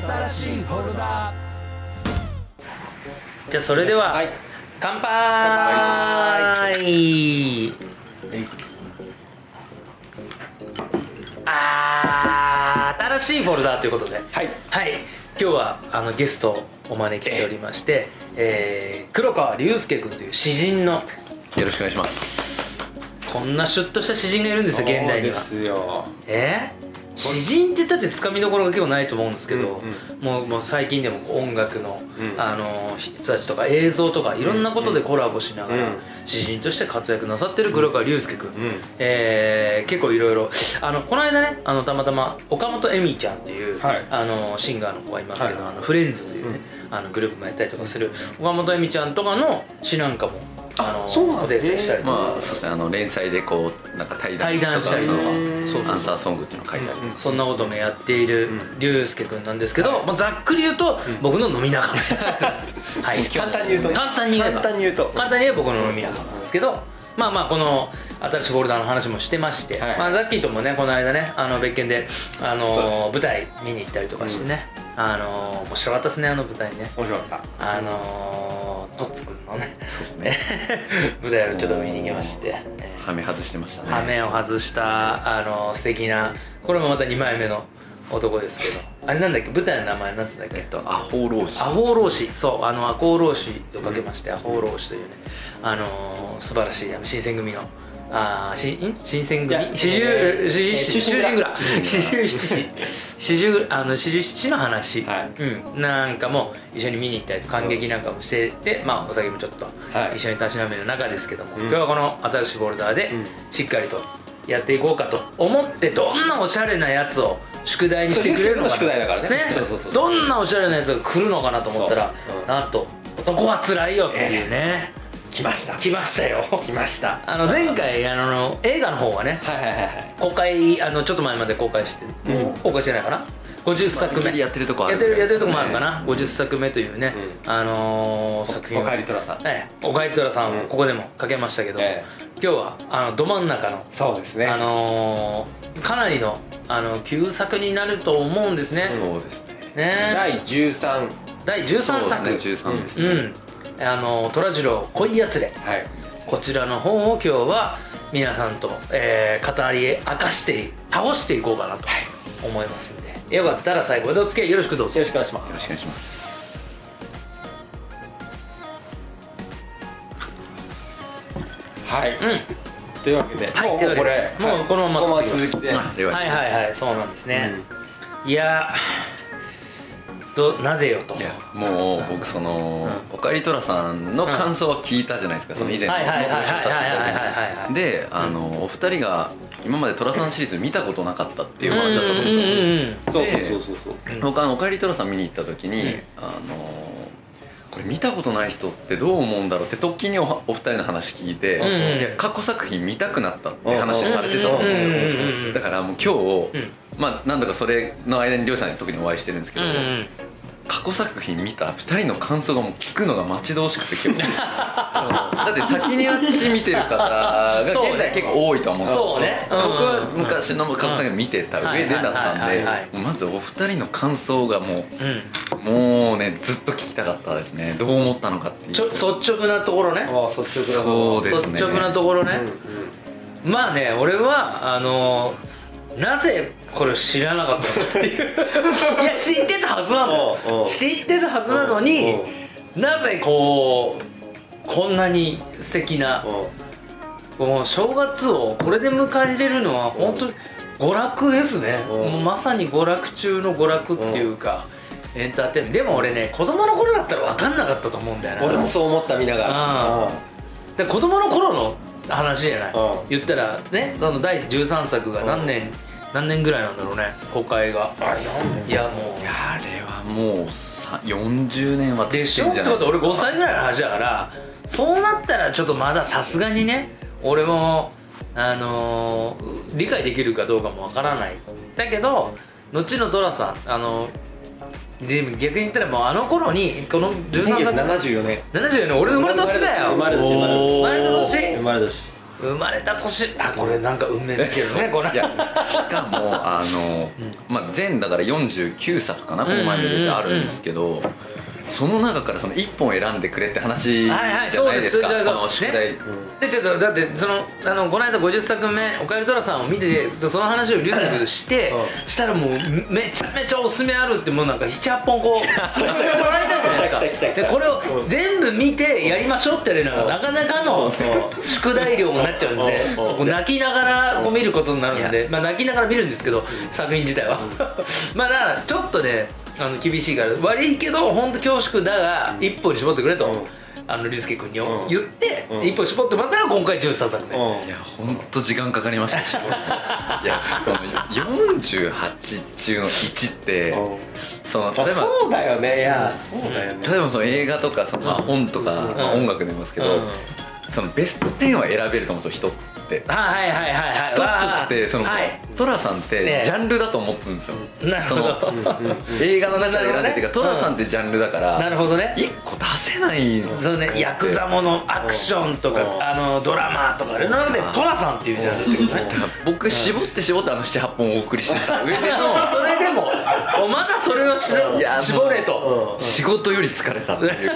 新しいフォルダじゃあそれでは、はい。乾杯。あー新しいフォルダということで。はい。はい。今日はあのゲストをお招きしておりまして、えー黒川龍介君という詩人のよろしくお願いします。こんなシュッとした詩人がいるんですよ現代には。そうですよ。え？ー詩人って言ったってつかみどころが結構ないと思うんですけど、うんもうもう最近でも音楽の,、うん。あの人たちとか映像とかいろんなことでコラボしながら、うん。詩人として活躍なさってる黒川龍介君、うん。えー結構いろいろあのこの間ねあのたまたま岡本恵美ちゃんっていう、はい。あのシンガーの子がいますけど、はい。あのフレンズというね、あのグループもやったりとかする岡本恵美ちゃんとかの詩なんかもあのそうなんお手伝いしたりとか、まあそうですね。あの連載でこうなんか対談対談したりとかアンサーソングっていうのを書いたりとか。そんなこともやっているうん。龍介君なんですけど、まあ、ざっくり言うと僕の飲み仲間。はい。簡単に言うとね。簡単に言えば。簡単に言うと。簡単に言えば僕の飲み仲間なんですけどまあまあこの新しいフォルダーの話もしてまして、はい。まあ、ザッキーともねこの間ねあの別件で、あの舞台見に行ったりとかしてね、あの面白かったですねあの舞台ね。面白かっあのトッツくんのねそうですね。舞台をちょっと見に行きまして、えー。はめ外してましたね。羽目を外したあの素敵なこれもまた2枚目の男ですけど。あれなんだっけ？舞台の名前なんつうんだっけ？えっとアホ老子。アホ老子。そうあのアコ老子とかけまして、アホ老子というね。あのー素晴らしいあの新選組の。あーしん？新選組？四十えー四えー十忠臣蔵四十七士四十あの四十七の話、はい。うん、なんかも一緒に見に行ったりと感激なんかもしててまあお酒もちょっとはい。一緒にたしなめる中ですけども、うん。今日はこの新しいフォルダーでうん。しっかりとやっていこうかと思ってどんなおしゃれなやつを宿題にしてくれるの宿題だからね。そうそうそうどんなおしゃれなやつが来るのかなと思ったら、なんと「男はつらいよ」っていうね、来ました。来ましたよ。来ました。あの前回あの映画の方はねはいはいはいはい。公開あのちょっと前まで公開して、うん。公開してないかな50作目。やってるとこあるやってるやってるとこもあるかな、50作目というね、うあのー作品を。おかえりとらさん。ええ。おかえりとらさんをうん。ここでもかけましたけど、え今日はあのど真ん中の、そうですね。あのーかなりのあの旧作になると思うんですね、そうですね。ね。第13第13作。そうですね13ですね。うん。あの虎次郎恋やつれはい。こちらの方を今日は皆さんと、えー語り明かして倒していこうかなと思いますんで、よかったら最後までお付き合いよろしくどうぞ。よろしくお願いします。よろしくお願いしますはい。うんというわけではいもうこれ。もうこのままこのま続きではいはいはい。そうなんですね、いやどなぜよと。いやもう僕その、おかえりとらさんの感想は聞いたじゃないですか、その以前のはいはいはいはいご一緒させていただいはいはいはいはいてであのお二人が今まで寅さんシリーズ見たことなかったっていう話だったと思うんですよ、うんうんうんそうでそうそうそうそう。僕あの「おかえりとらさん」見に行った時に、うん。あのこれ見たことない人ってどう思うんだろうって時におお二人の話聞いて、うんいや過去作品見たくなったって話されてたと思うんですうんうんうんうんよだからもう今日、うんまあ何度かそれの間にりょうさんに特にお会いしてるんですけど、うんうん過去作品見た2人の感想がもう聞くのが待ち遠しくて今日。そう。だって先にあっち見てる方が現代結構多いと思うそうね。僕はうん昔の過去作品見てた上でだったんでまずお二人の感想がもうん。うもうねずっと聞きたかったですね。どう思ったのかっていう。ちょ率直なところね。ああ率直なそうですね。率直なところね、うんまあね俺はあのなぜこれを知らなかったのっていう。いや知ってたはずなの知ってたはずなのになぜこうこんなに素敵なう。んもう正月をこれで迎えれるのは本当に娯楽ですね。うんもう。まさに娯楽中の娯楽っていうかエンターテインメント。でも俺ね子供の頃だったら分かんなかったと思うんだよな。俺もそう思った見ながらあで子供の頃の話じゃない、うん。言ったらねその第13作が何年、何年ぐらいなんだろうね公開が。いやもう。いやあれはもうさ40年は経でっしてょってこと俺5歳ぐらいの話だからそうなったらちょっとまださすがにね俺もあのー理解できるかどうかもわからない。だけど後のドラさんあのでも逆に言ったらもうあの頃にこの13作1974年。74年俺の生まれた年だよ。生まれ年生まれ年生まれた年。生まれ年。生まれた年。あこれなんか運命づけるねこれ。いやしかもあの、まあ、全だから49作かなこの前で出てあるんですけど、その中からその1本選んでくれって話じゃはいはいないですか、そうですこの宿題、ね。でちょっとだってそのあのこの間50作目「おかえりトラさん」を見てその話をリュウジしてしたらもうめちゃめちゃおすすめあるってもうなんか78本こうおすすめもらえたじゃないですかでこれを全部見てやりましょうってやるのはなかなかの宿題量になっちゃうんで泣きながらこう見ることになるんでまあ泣きながら見るんですけど作品自体は。まあだからちょっとねあの厳しいから悪いけど本当恐縮だが一本に絞ってくれと、うん。あの竜介君にうん。言って、うん。一本絞ってもらったら今回13作目、うん。いや本当時間かかりましたしいやその48中の1ってその例えばそうだよね。いやそうだよね。例えばその映画とかそのまあ本とか、まあ音楽でも言いますけど、うん。そのベスト10は選べると思うんですよ人。ってはいはいはいはいはい。一つってその、はい。トラさんってねジャンルだと思ってるんですよ、なるほど。映画の中で選んでってか、トラさんってジャンルだから、なるほどね。一個出せないそうね。ヤクザものアクションとかうん。あのドラマとかの中でトラさんっていうジャンルってことね。僕絞って絞ってあの78本お送りしてた上での それでもおまだそれをしろいや絞れと。仕事より疲れたっていう。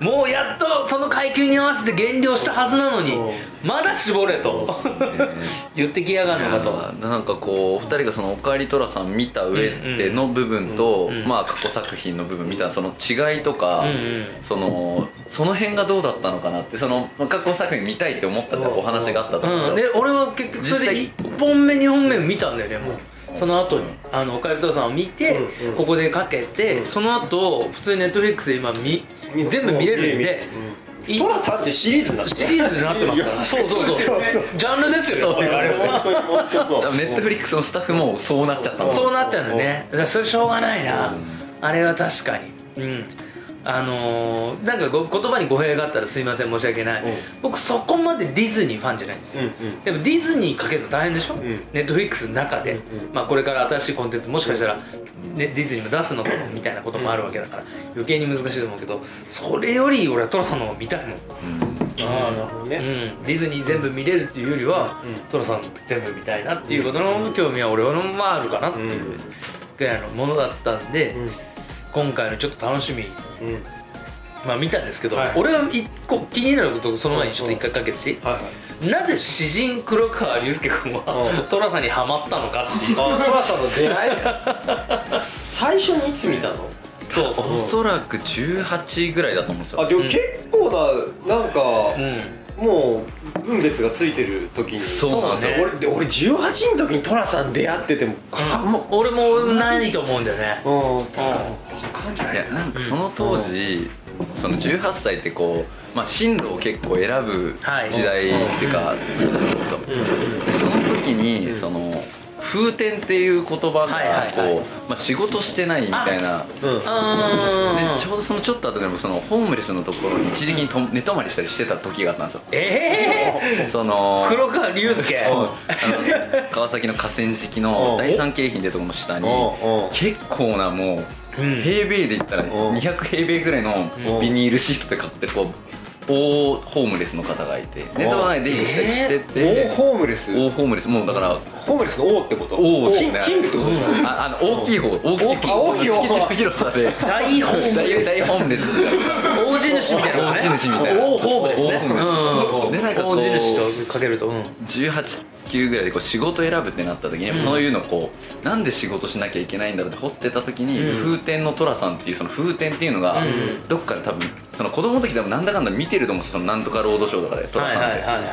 もうやっとその階級に合わせて減量したはずなのにまだ絞れと。言ってきやがるのかと。なんかこうお二人がその「おかえりトラさん」見た上での部分と、うんうんまあ過去作品の部分見たその違いとか、うんうん。そのその辺がどうだったのかなってそのまあ過去作品見たいって思ったってお話があったと思うんうん、ですよ、で俺は結局それで実1本目2本目を見たんだよねもうその後に「あのおかえりとさん」を見て、うんうん。ここでかけて、その後普通にネットフリックスで今見全部見れるんで、いトラさんってシリーズになってシリーズになってますから。そうそうそう。そうそうジャンルですよね。あれはネットフリックスのスタッフもそうなっちゃったそうなっちゃうんだよね。それしょうがないな、あれは確かに。うんあのーなんかご言葉に語弊があったらすいません申し訳ない、うん。僕そこまでディズニーファンじゃないんですよ、うんうん。でもディズニーかけるの大変でしょ、んネットフリックスの中で、うんうんまあ、これから新しいコンテンツもしかしたら、ね、ディズニーも出すのかもみたいなこともあるわけだから余計に難しいと思うけどそれより俺はトラさんの方が見たいもん、うん。ああなるほどね。うん、ディズニー全部見れるっていうよりは、うん。トラさん全部見たいなっていうことの興味は俺はまああるかなっていうぐらいのものだったんで、うん今回のちょっと楽しみ。うん。まあ見たんですけど、はい。俺は一個気になることをその前にちょっと一回かけてし。はいはい。なぜ詩人黒川龍介君はうん。寅さんにはまったのかっていう。あトラさんの出会い。最初にいつ見たの？そうそう。おそらく18ぐらいだと思うんですよ。あでも結構ななんかうんもう分別がついてる時に。そうなんですよ。ね俺で俺18の時にトラさん出会っててもかもう。俺もないと思うんだよね。うんなんか分かんないいやなんかその当時、その18歳ってこう、まあ、進路を結構選ぶはい時代っていうか、そうだったん。ですよでその時に、その風天っていう言葉がこう、はいはい。はいまあ、仕事してないみたいな。でちょうどそのちょっと後でもそのホームレスのところに一時的にと寝泊まりしたりしてた時があったんですよ。えそのえ黒川龍介。そうあの川崎の河川敷の第三京浜ってところの下に結構なもううん。平米で言ったらうん。200平米ぐらいのうん。ビニールシートで囲ってこう大ホームレスの方がいて寝泊まり出入りしたりしてて。大ホームレス？大ホームレス。もうだからホームレスの王ってこと？王キンキングってことああの大きい方。大きいあ大きい方。敷地の広さで。大ホーム大大ホームレス。大地主みたいな大地主みたいな。大ホームですね。大ホームレス。うん。でなんかこう大地主とかけるとうん。18級ぐらいでこう仕事選ぶってなった時に、うん。そういうのこうなんで仕事しなきゃいけないんだろうって掘ってた時に、うん。風天の寅さんっていうその風天っていうのが、うん。どっかで多分その子供の時でもなんだかんだ見てると思うんですよそのなんとかロードショーとかで寅はいはいさんって、はい。は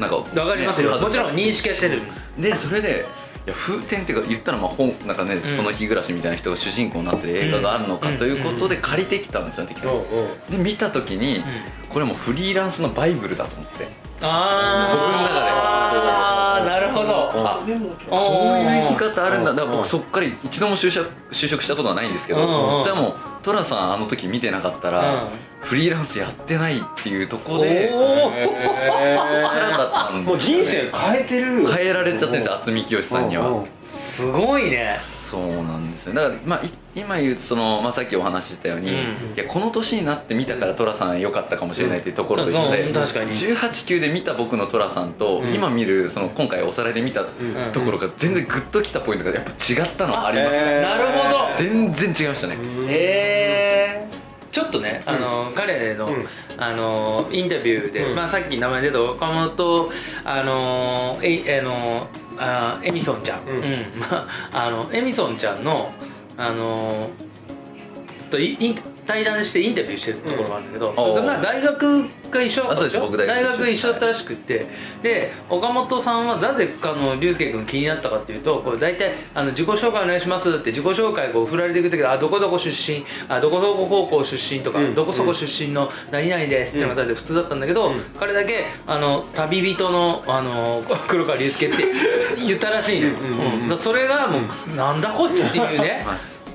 なんかいわかりますよ。ねもちろん認識はしてる。でそれでいや風天っていうか言ったらまあ本なんかね、ん。その日暮らしみたいな人が主人公になってる映画があるのかうんということで借りてきたんですよね、うんう。んで見た時に、これもうフリーランスのバイブルだと思って。ああなるほど。あこういう生き方あるんだ。だから僕そっから一度も就職就職したことはないんですけど、うんうん。それはもう寅さんあの時見てなかったら、うんフリーランスやってないっていうところでそこおーからだったんですよね。もう人生変えてる。変えられちゃってるんですよ渥美清さんには、すごいね。そうなんですよ。だから、まあ、い今言うとその、まあ、さっきお話ししたように、うんいやこの年になって見たから寅さん良かったかもしれないっていうところと一緒で、うん。そう確かに。18級で見た僕の寅さんと、うん今見るその今回おさらいで見たところが全然グッときたポイントがやっぱ違ったのはありました、あへーなるほど。全然違いましたね、へえちょっとねあの、彼の、うん。あのインタビューで、うん。まあ、さっき名前出た岡本あのえあのあエミソンちゃん、うん。まああのエミソンちゃんのあのとイイン対談してインタビューしてるところがあるんだけど、それがまあ大学が一緒だったでしょ大大学学一緒だったらしくって、で岡本さんはなぜかの龍介君気になったかっていうとこう大体あの自己紹介お願いしますって自己紹介こう振られていく時あどこどこ出身あどこどこ高校出身とか、うんどこそこ出身の何々ですっていうのが普通だったんだけど、うん。彼だけあの旅人のあの 黒川龍介って言ったらしいのよ、うんうんうんうん。だからそれがもう、なんだこいつっていうね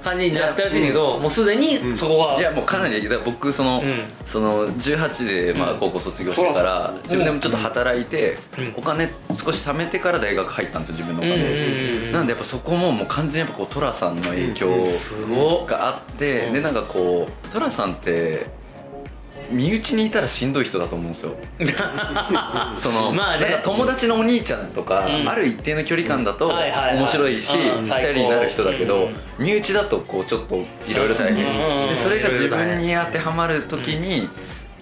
感じになったらしいんだけど、もうすでにそこは、いやもうかなりだから僕その,、うん。その18でまあうん。高校卒業してから、自分でもちょっと働いて、うん。お金少し貯めてから大学入ったんですよ自分のお金なんでやっぱそこももう完全にやっぱこう寅さんの影響があって、うん。でなんかこう寅さんって身内にいたらしんどい人だと思うんですよ。その、まあね。なんか友達のお兄ちゃんとか、うん。ある一定の距離感だと面白いしうん。二人になる人だけど、うん身内だとこうちょっといろいろ大変、うん。でそれが自分に当てはまる時に、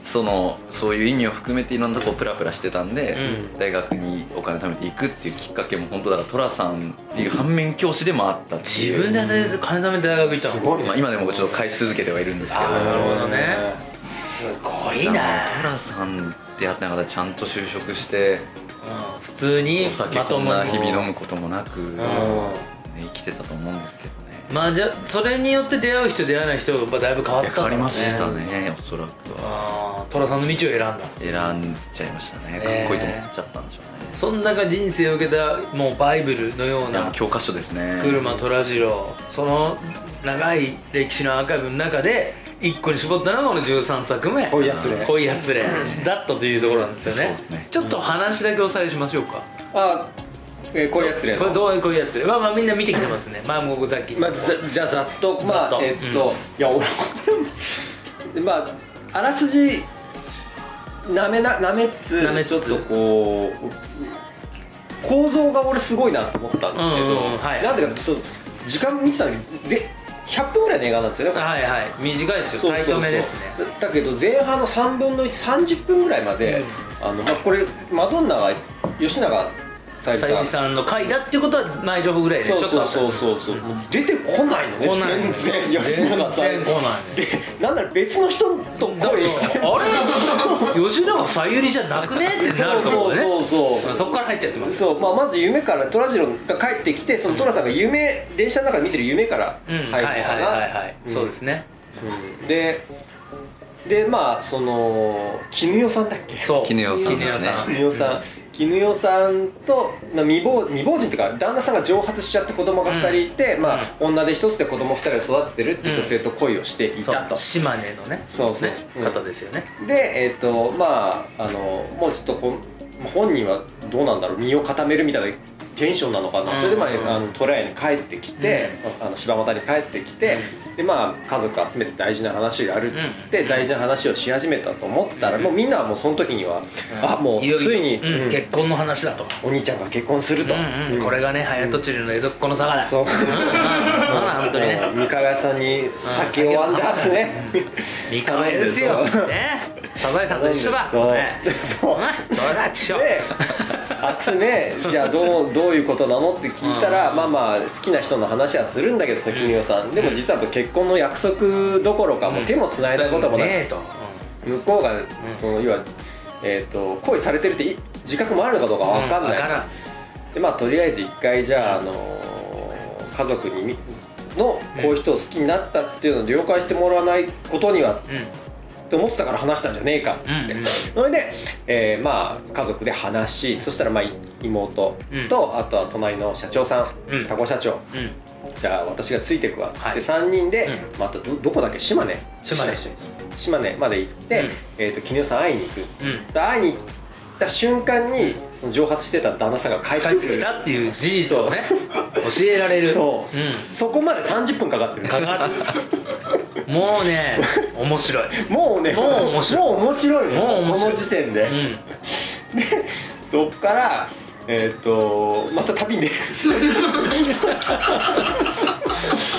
そのそういう意味を含めていろんなとこプラプラしてたんで、うん。大学にお金貯めていくっていうきっかけも本当だから寅さんっていう反面教師でもあった自分で金貯めて大学行ったの？すごい。まあ、今でもちょっと返し続けてはいるんですけど。なるほどねすごいな。寅さんってやった方ちゃんと就職してうん。普通にお酒こんな日々飲むこともなく、ね、ん。生きてたと思うんですけどね。まあじゃあそれによって出会う人出会わない人がやっぱだいぶ変わったんだいや変わりましたねねおそらくは。寅さんの道を選んだ。選んじゃいましたね。かっこいいと思っちゃったんでしょうね。そん中人生を受けたもうバイブルのような教科書ですね。車虎次郎その長い歴史のアーカイブの中で一個に絞ったのがこの13作目。恋やつれ。恋やつれ。だったというところなんですよね。ね。ちょっと話だけおさらいしましょうか、あえーこういうやつねこれどういう恋やつれ。まあまあみんな見てきてますね。前も僕さっきまあ、ざじゃあざっと。まあえっと、いや俺これまああらすじなめななめつつ舐めつつ。ちょっとこう構造が俺すごいなと思ったんですけど、うんうんうんはい。なんでかそう時間見てたのにぜ100分ぐらいの映画なんですよ。ねはいはい。短いですよ。そうタイトめですね。だけど前半の3分の130分ぐらいまで、あのまあ、これマドンナが吉永さゆりさん。の回だっていうことは前情報ぐらいでちょそうっとそう。そうそうそうもう出てこないのね来ない全然。吉永さん全然来ない。ねでなんなら別の人と声して。あれ？吉永さゆりじゃなくね？ってなるところね。そうそうそうまあそこから入っちゃってます。そう、まあ、まず夢から虎次郎が帰ってきてその寅さんが夢、電車の中で見てる夢からうん。入るのかな、はいはいはいはいうん。そうですね。うん。ででまあその絹代さんだっけ？そう。絹代さん。絹代さん絹代さんと、まあ、未亡未亡人っていうか旦那さんが蒸発しちゃって子供が2人いて、まあ、女手一つで子供2人を育ててるっていう女性と恋をしていたと、そう島根のねそうそうねう。ん方ですよね。でえっ、とまああのもうちょっとこん本人はどうなんだろう身を固めるみたいなテンションなのかな、うん。それでまああのトライに帰ってきて、あの柴又に帰ってきて、でまあ家族集めて大事な話があるっつって、うん。大事な話をし始めたと思ったら、もうみんなはもうその時には、あもうよついに、うん。うん。結婚の話だと。お兄ちゃんが結婚すると、うんうん。これがね早とちりの江戸っ子の坂だ。そう。うん。本当にね。三河屋さんに酒をあんだすね。三河屋ですよ。ね。サザエさんと一緒だ。そう。ね。そう。だちしょで集めじゃあどうどういうことなのって聞いたら、うん。まあまあ好きな人の話はするんだけどその絹代さん、でも実は結婚の約束どころかもう手もつないだこともない、ねえと。向こうがその要は、えー、と恋されてるってい自覚もあるのかどうか分かんない、でまあとりあえず一回じゃあ、あのー家族にみのこういう人を好きになったっていうのを了解してもらわないことにはうんって思ってたから話したんじゃねえかっつって、うんうん。それで、えーまあ家族で話しそしたらまあい妹と、あとは隣の社長さん、うん。タコ社長。うん。じゃあ私がついてくわ。っつって、はい。3人で、うまたどどこだっけ？島根。島根。島根まで行って、うん。えー、と絹代さん会いに行く、会いに行った瞬間に蒸発してた旦那さんが帰ってきたっていう事実をね教えられる。そう、ん。そこまで30分かかってる。かかってるもうね面白い。もうねもう面白い。もう面白いね。もう面白い。この時点で、うん。そっからえっ、とまた旅に出る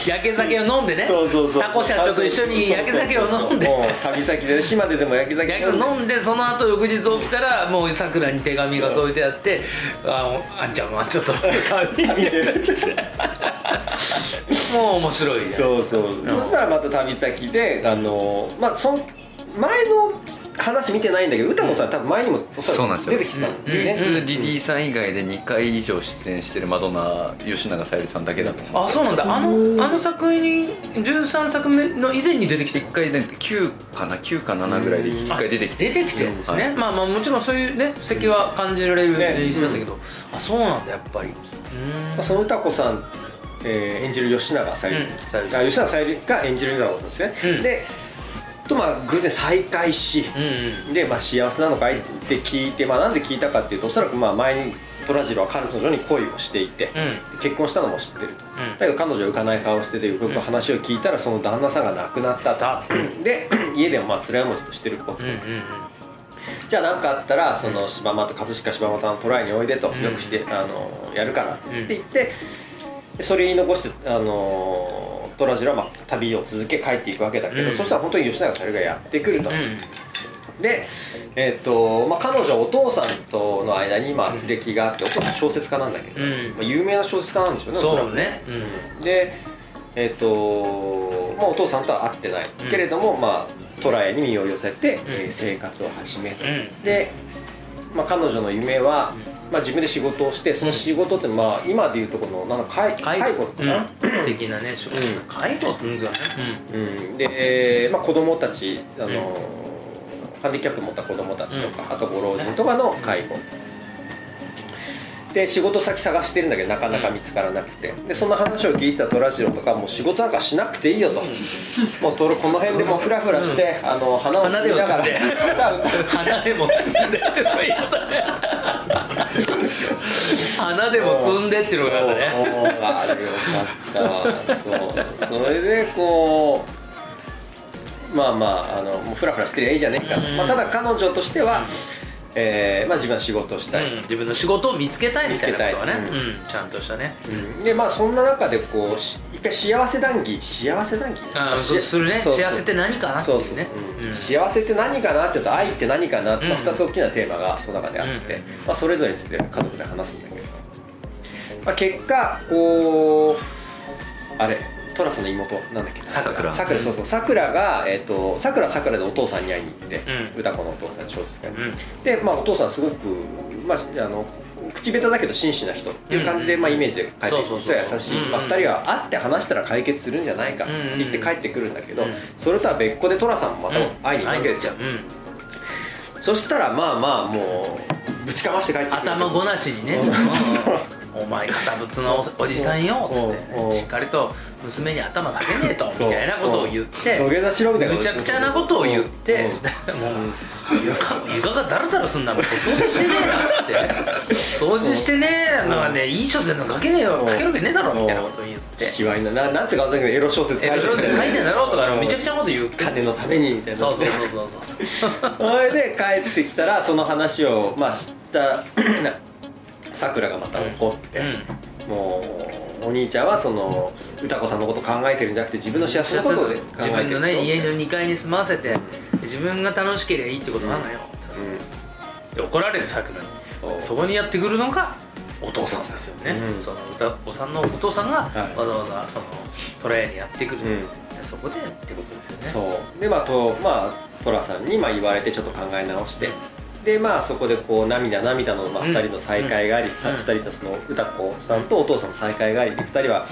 焼け酒を飲んでね。そうそうそう。タコ社長と一緒に焼け酒を飲んで。旅先で島ででも焼け酒飲んでその後翌日起きたらもうさくらに手紙が添えてあって「ああんちゃんはちょっと 旅に もう面白いそうそう、うん。そしたらまた旅先であのまあその前の話見てないんだけど歌子さん。多分前にもおそらくそうなんですよ。出てきてたんうん。だよね、リス・リリーさん以外で2回以上出演してるマドンナ吉永小百合さんだけだと思うあそうなんだ。あのあの作品に13作目の以前に出てきて1回ね9かな？9か7ぐらいで1回出てきて。出てきてるんですね、はい。まあまあもちろんそういうね布石は感じられるね。演出だったけど、あそうなんだやっぱり。その歌子さん、えー演じる吉永小百合、うん。吉永小百合が演じる歌子さんですね、うん。でとまあ偶然再会し、うんうん。で、まあ、幸せなのかいって聞いて、まあ、なんで聞いたかっていうとおそらくまあ前に虎次郎は彼女に恋をしていて、うん。結婚したのも知ってると。うん。だけど彼女は浮かない顔をしててよくよく話を聞いたらその旦那さんが亡くなったと。で 家でもまあ辛い思いとしてるとうんうんうん。じゃあ何かあったらその柴又葛飾柴又のトライにおいでと、うん。よくしてあのやるからって言って、それ言い残してあの虎次郎はまあ旅を続け帰っていくわけだけど、うん。そしたら本当に吉永小百合がやってくると、うん。で、えっとまあ、彼女はお父さんとの間にまあ圧力があってお父さん小説家なんだけど、うん。まあ、有名な小説家なんですよねそうね。うん。でえっ、とまあお父さんとは会ってない、うん。けれどもまあトライに身を寄せて、えー生活を始めた、うん。で、まあ、彼女の夢は、まあ、自分で仕事をしてその仕事ってまあ今でいうとこのなんか介介護かな、うん、的なね仕事うん介護って言うんですかねうんで、まあ、子供たちあの、ハンディキャップ持った子供たちとか、あとご老人とかの介護。で仕事先探してるんだけどなかなか見つからなくて。でそんな話を聞いてた虎次郎とかもう仕事なんかしなくていいよと、もうとこの辺でもうフラフラして、あの花を花でも摘みながら。花でも摘んでってのがいいよね 花でも摘んでっていうのがあったね。そうあれよかったそうそれでこうまあまああのもうフラフラしてりゃいいじゃねえか、うんまあ、ただ彼女としては、えーまあ、自分は仕事をしたい、うん。自分の仕事を見つけたいみたいなことはね。うん。ちゃんとしたね。うん。でまあそんな中でこうし一回幸せ談義幸せ談義？あしするね。幸せ。って何かなっていうね。幸せって何かなって言うと愛って何かな？って、まあ、うん2つ大きなテーマがその中であって、うん。まあ、それぞれについて家族で話すんだけど、まあ、結果こうあれ？トラスの妹なんだっけさくら。さくら。そうそう。さくらがえっ、とさくらさくらでお父さんに会いに行って、うん。歌子のお父さん小説家に、うん。でまあお父さんすごくまああの口下手だけど真摯な人っていう感じで、うん。まあ、イメージで帰ってそうそうそう。実は優しい、うん。まあ、2人は会って話したら解決するんじゃないか。って言って帰ってくるんだけど、うん。それとは別個で寅さんもまた会いに行くわけですよ、うん。そしたらまあまあもうぶちかまして帰ってくる頭ごなしにね「お前堅物のおじさんよ」っつってしっかりと娘に頭かけねえとみたいなことを言って土下座しろみたいなむちゃくちゃなことを言って床床がザラザラすんなもん掃除してねえなって。掃除してねえのはねいい小説なんか書けねえようん。書けるわけねえだろみたいなことを言って。卑猥な。ななんてかわかんないけどエロ小説え書いてんだろうとかうん。めちゃくちゃなこと言う金のためにみたいな。そうそうそうそうそう。それで帰ってきたらその話をまあ知ったさくらがまた怒って、うん。もうお兄ちゃんはその歌子さんのこと考えてるんじゃなくて自分の幸せなことで考えてる自分のね家の2階に住まわせてうん。自分が楽しければいいってことなのよ。うん。で怒られるさくらにそこにやってくるのがお父さんですよね、うん。その歌子さんのお父さんがわい。ざわざそのトライにやってくる、うん。そこでってことですよね。そう。でまあとまあ寅さんにまあ言われてちょっと考え直してでまあそこでこう涙涙のまあうん。2人の再会があり、さうん。2人とその歌子さんとお父さんの再会がありで2人は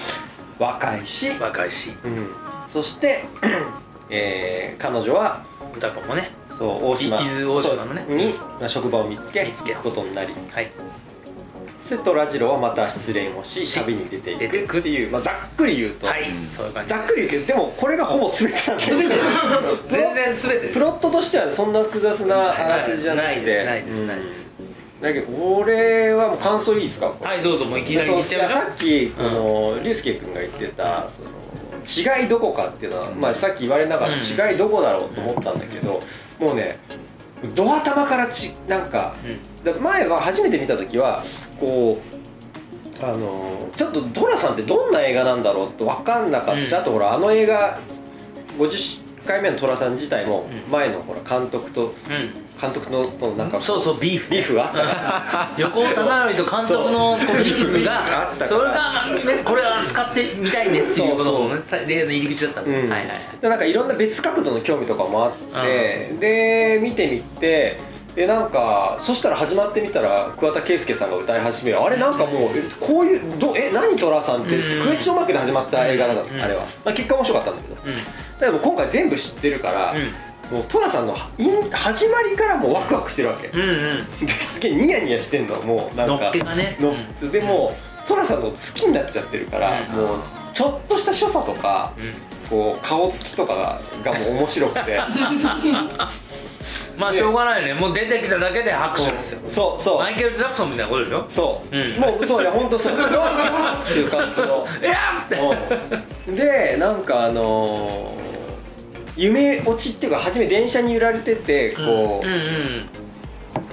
和いし、若いし。うん、そして、えー彼女は歌子もね。そう大島。い伊豆大島のね。に、まあ、職場を見つけ見つけ行くことになり。はいそして虎次郎はまた失恋をし旅に出ていくっていう、まあ、ざっくり言うと、はい、うんそういう感じざっくり言うけどでもこれがほぼ全てなんだよ。全てです全然全てですプロットとしてはそんな複雑なあらすじじゃなくてないですないですうんないですだけど俺はもう感想いいですかはいどうぞもういきなりさっきこの竜介君が言ってたその違いどこかっていうのは、まあ、さっき言われながらうん違いどこだろうと思ったんだけど、もうねド頭からちなんかだ前は初めて見た時はこうあのちょっとドラさんってどんな映画なんだろうと分かんなかった。し、うん。あとほらあの映画50回目の寅さん自体もうん。前のほら監督とうん監督のとなんかそうそうビーフ ビーフが？あったから横尾忠則と監督のこうビーフあったそれが、ね、これは使ってみたいねっていうこともそう。ねさ例の入り口だったんで、うん。はいはいなんかいろんな別角度の興味とかもあって、で見てみてでなんかそしたら始まってみたら桑田佳祐さんが歌い始めるあれなんかもうえこういうどえ何寅さんってうん。クエスチョンマークで始まった映画なんだ、うん。あれは、まあ、結果面白かったんだけど。だけど今回全部知ってるから、もう寅さんの始まりからもうワクワクしてるわけ、うんうん。すげえニヤニヤしてんのもうなんか。のっけがね。のでも寅さんの好きになっちゃってるから、うん。もうちょっとした所作とかこう顔つきとかががもう面白くて。まあしょうがないね。もう出てきただけで拍手ですよ。そう。そう。マイケル・ジャクソンみたいなことでしょ？そう、うん。もうそういや本当そう。っていう感じの。いやーって。うん。でなんかあのー夢落ちっていうか初め電車に揺られててこう、うんうん。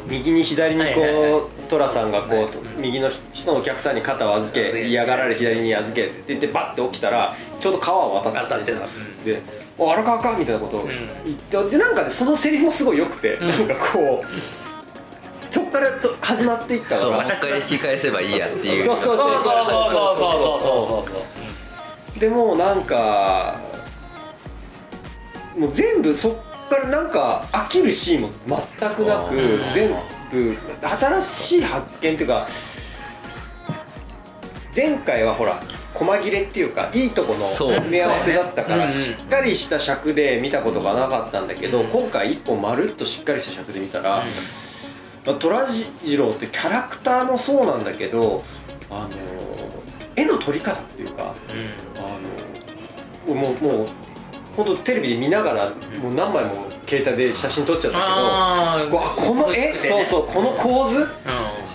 右に左にこはいはいはう寅さんがこう右の人のお客さんに肩を預け嫌がられ左に預けって言ってバッて起きたらちょうど川を渡って渡ってた。で「お荒川か」みたいなことを言ってでなんかねそのセリフもすごい良くて、ん。なんかこうそっからと始まっていったからそうもう一回引き返せばいいやっていう。そうそうそうそうそうそうそうそう。そうそうそうでもなんかもう全部そっからなんか飽きるシーンも全くなくー。全部新しい発見っていうか前回はほら細切れっていうかいいとこの組み合わせだったからしっかりした尺で見たことがなかったんだけどうん今回一本まるっとしっかりした尺で見たら、まあ、虎次郎ってキャラクターもそうなんだけどあの絵の撮り方っていうかあのもうもう本当テレビで見ながらもう何枚も携帯で写真撮っちゃったあけどわこの絵？そうそうこの構図？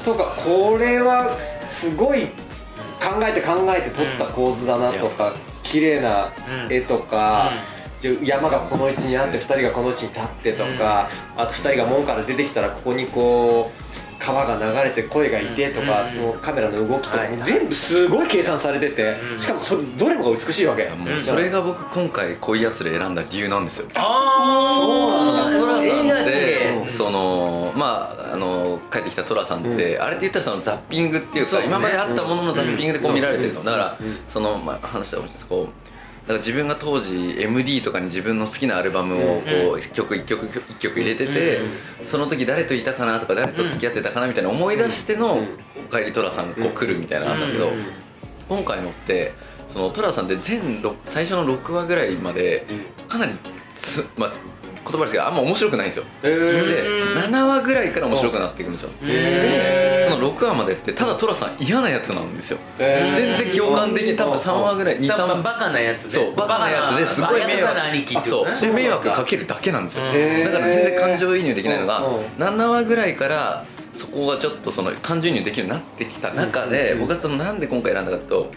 とかこれはすごい考えて考えて撮った構図だなとか綺麗な絵とか、じゃ山がこの位置にあって2人がこの位置に立ってとか、あと2人が門から出てきたらここにこう川が流れて声がいてとか、うんそのカメラの動きとか全部すごい計算されてて、うんしかもそれどれもが美しいわけ、うんもうそれが僕今回濃いやつで選んだ理由なんですよ。ああそうなんだトラさん映画ってでそのまああの帰ってきたトラさんって、あれって言ったらそのザッピングっていうそうね。か今まであったもののザッピングでこう見られてるの、うん。だから、うん。その、まあ、話したら面白いです。こうだから自分が当時 MD とかに自分の好きなアルバムをこう一曲一曲一曲入れてて、その時誰といたかなとか誰と付き合ってたかなみたいな思い出してのうん「おかえりトラさん」こう来るみたいなのあったんですけど、うん今回のってそのトラさんって全六最初の6話ぐらいまでかなりつ、まあ、言葉ですけどあんま面白くないんですよ。えー。でうん7話ぐらいから面白くなっていくんですよ。へー。でその6話までってただトラさん嫌なやつなんですよ。えー。全然共感できない多分3話ぐらい23話バカなやつで。そうバカなやつですごい迷惑。そうで迷惑かけるだけなんですよ。だから全然感情移入できないのがうん。うん7話ぐらいからそこがちょっとその感情移入できるようになってきた中でうん。僕はそのなんで今回選んだかというと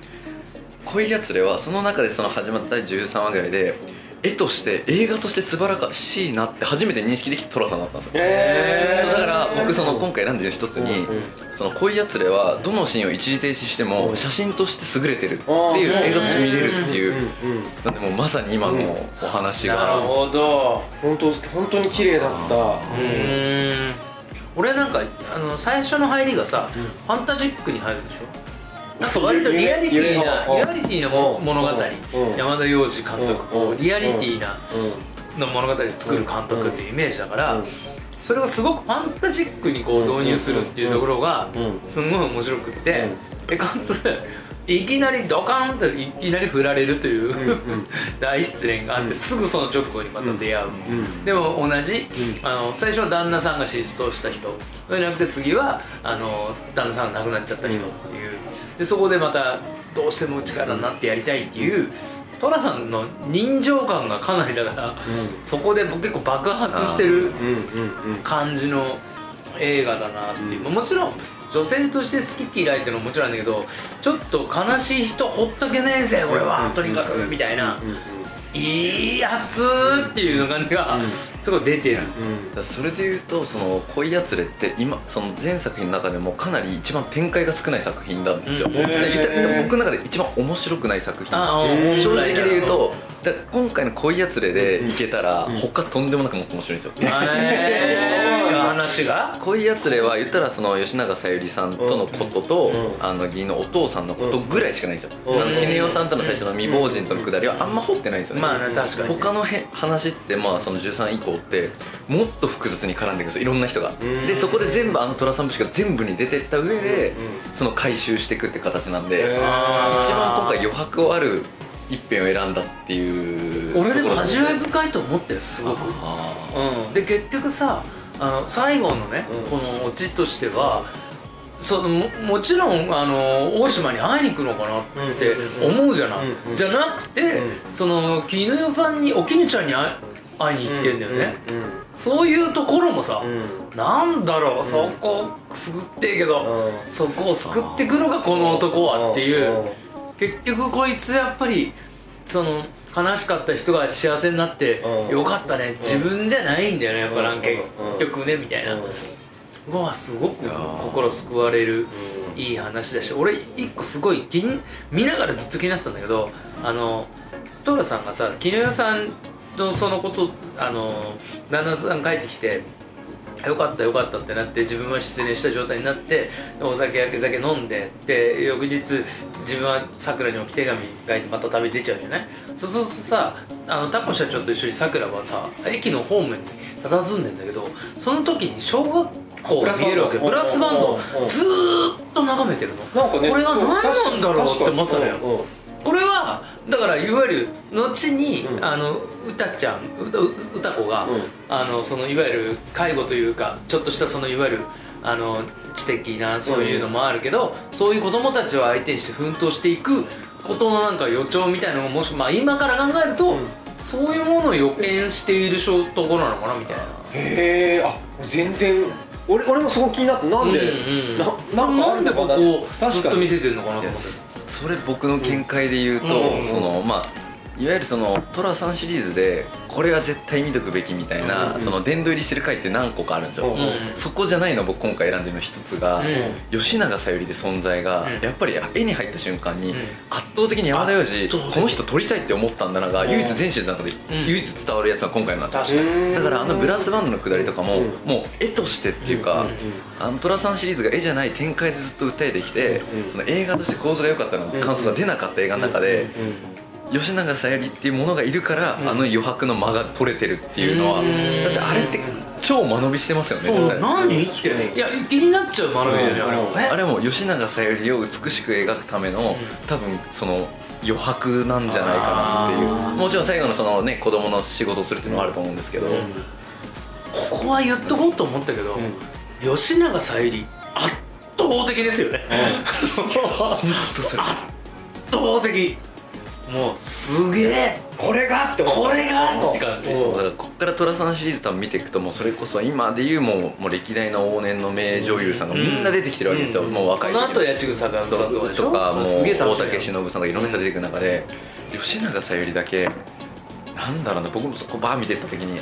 恋やつれはその中でその始まった第13話ぐらいで絵として映画として素晴らしいなって初めて認識できた寅さんだったんですよ。えそうだから僕その今回選んでる一つにその恋やつれはどのシーンを一時停止しても写真として優れてるっていう映画として見れるっていう。なんでもうまさに今のお話なるがほど。本当本当に綺麗だった。うーん。俺なんかあの最初の入りがさ、ファンタジックに入るでしょ？なんか割とリアリティな夢リアリティな物語うん。山田洋次監督こうリアリティなの物語を作る監督っていうイメージだからそれをすごくファンタジックにこう導入するっていうところがうん。すんごい面白くってでかついきなりドカーンといきなり振られるといううんうん。大失恋があってすぐその直後にまた出会う。うん。でも同じ、あの最初は旦那さんが失踪した人。そうじゃなくて次はあの旦那さんが亡くなっちゃった人っていう、でそこでまたどうしても力になってやりたいっていう寅さんの人情感がかなりだからそこで結構爆発してるうんうんうん。感じの映画だなっていう、もちろん女性として好き嫌いっていうのももちろんだけどちょっと悲しい人ほっとけねえぜ俺は。とにかくみたいな、いいやつっていう感じがすごい出てる、だからそれでいうとその「恋やつれ」って今その全作品の中でもかなり一番展開が少ない作品なんですよ、うん。で言っ僕の中で一番面白くない作品。正直で言うとだ今回の「恋やつれ」でいけたら他とんでもなくもっと面白いんですよ。えー、話が。恋やつれは言ったらその吉永小百合さんとのことと、うん。あの義のお父さんのことぐらいしかないんですよ、うん。あの絹代さんとの最初の未亡人とのくだりはあんま掘ってないんですよね、まあね確かに。他のへ話ってまあその13以降ってもっと複雑に絡んでいくんですよ。いろんな人が。ん。でそこで全部あの寅さん節が全部に出てった上でうん。その回収していくって形なんで一番今回余白ある一編を選んだっていう俺でも味わいい深いと思ってるすごく。あうん、で結局さあの最後のね、うん。このオチとしてはそのももちろんあの大島に会いに行くのかなって思うじゃない、うんうんじゃなくて、うん。その絹代さんにお絹ちゃんに会い会いに行ってんだよね、そういうところもさ、なんだろうそこ救ってえけど、そこを救ってくのがこの男はっていう、結局こいつやっぱりその悲しかった人が幸せになってうん。よかったね。自分じゃないんだよねやっぱなん結局ねみたいな。のはすごく心救われるいい話だし俺一個すごい気に見ながらずっと気になってたんだけどあの寅さんがさ絹代さんのそのことあの旦那さん帰ってきてよかったよかったってなって自分は失恋した状態になってお酒焼け酒飲んでで翌日自分はさくらに置き手紙書いてまた旅出ちゃうじゃない？そうするとさあのタコ社長と一緒にさくらはさ駅のホームに佇んでんだけどその時に小学校が見えるわけブブララスバンドずーっと眺めてるの。なんかねこれが何なんだろうって思ってたのよ。これはだからいわゆる後に、うん。あの歌ちゃんうう歌子が、うん。あのそのいわゆる介護というかちょっとしたそのいわゆるあの知的なそういうのもあるけど、そういう子供たちを相手にして奮闘していくことのなんか予兆みたいなのももし、まあ、今から考えると、うん。そういうものを予見しているところなのかなみたいな。へえあ全然。俺俺もすごく気になってなんで、うんうんななんでここずっと見せてるのかなと思ってそれ僕の見解で言うと、うんそのまあいわゆるその寅さんシリーズでこれは絶対見とくべきみたいな、うんその殿堂入りしてる回って何個かあるんですよ、そこじゃないの僕今回選んでるの一つが、うん。吉永小百合で存在が、うんやっぱり絵に入った瞬間に、うん。圧倒的に山田洋次この人撮りたいって思ったんだながうん。唯一全シリーズの中でうん。唯一伝わるやつが今回のなんです確かに。だからあのブラスバンドのくだりとかも、うん。もう絵としてっていうか、うんあの寅さんシリーズが絵じゃない展開でずっと訴えてきて、うん。その映画として構図が良かったの感想が出なかった映画の中で、吉永小百合っていうものがいるから、うん。あの余白の間が取れてるっていうのは、うん。だってあれって超間延びしてますよねそう。実際。何っていや気になっちゃう学びだよねあれ。うんはあれはもう吉永小百合を美しく描くための、多分その余白なんじゃないかなっていう。もちろん最後のそのね子供の仕事をするっていうのもあると思うんですけど、ここは言っとこうと思ったけど、吉永小百合圧倒的ですよね、本当それ圧倒的もうすげえ。これが？って思ったこれが？って感じそうだからこっから寅さんシリーズ多分見ていくともうそれこそ今でいうもうもう歴代の往年の名女優さんがみんな出てきてるわけですよ、もう若いこの後時八千草が歌そう。とかもう。すげえ楽大竹しのぶさんがいろんな人出てくる中で。吉永小百合だけなんだろうな僕もそこバー見てった時に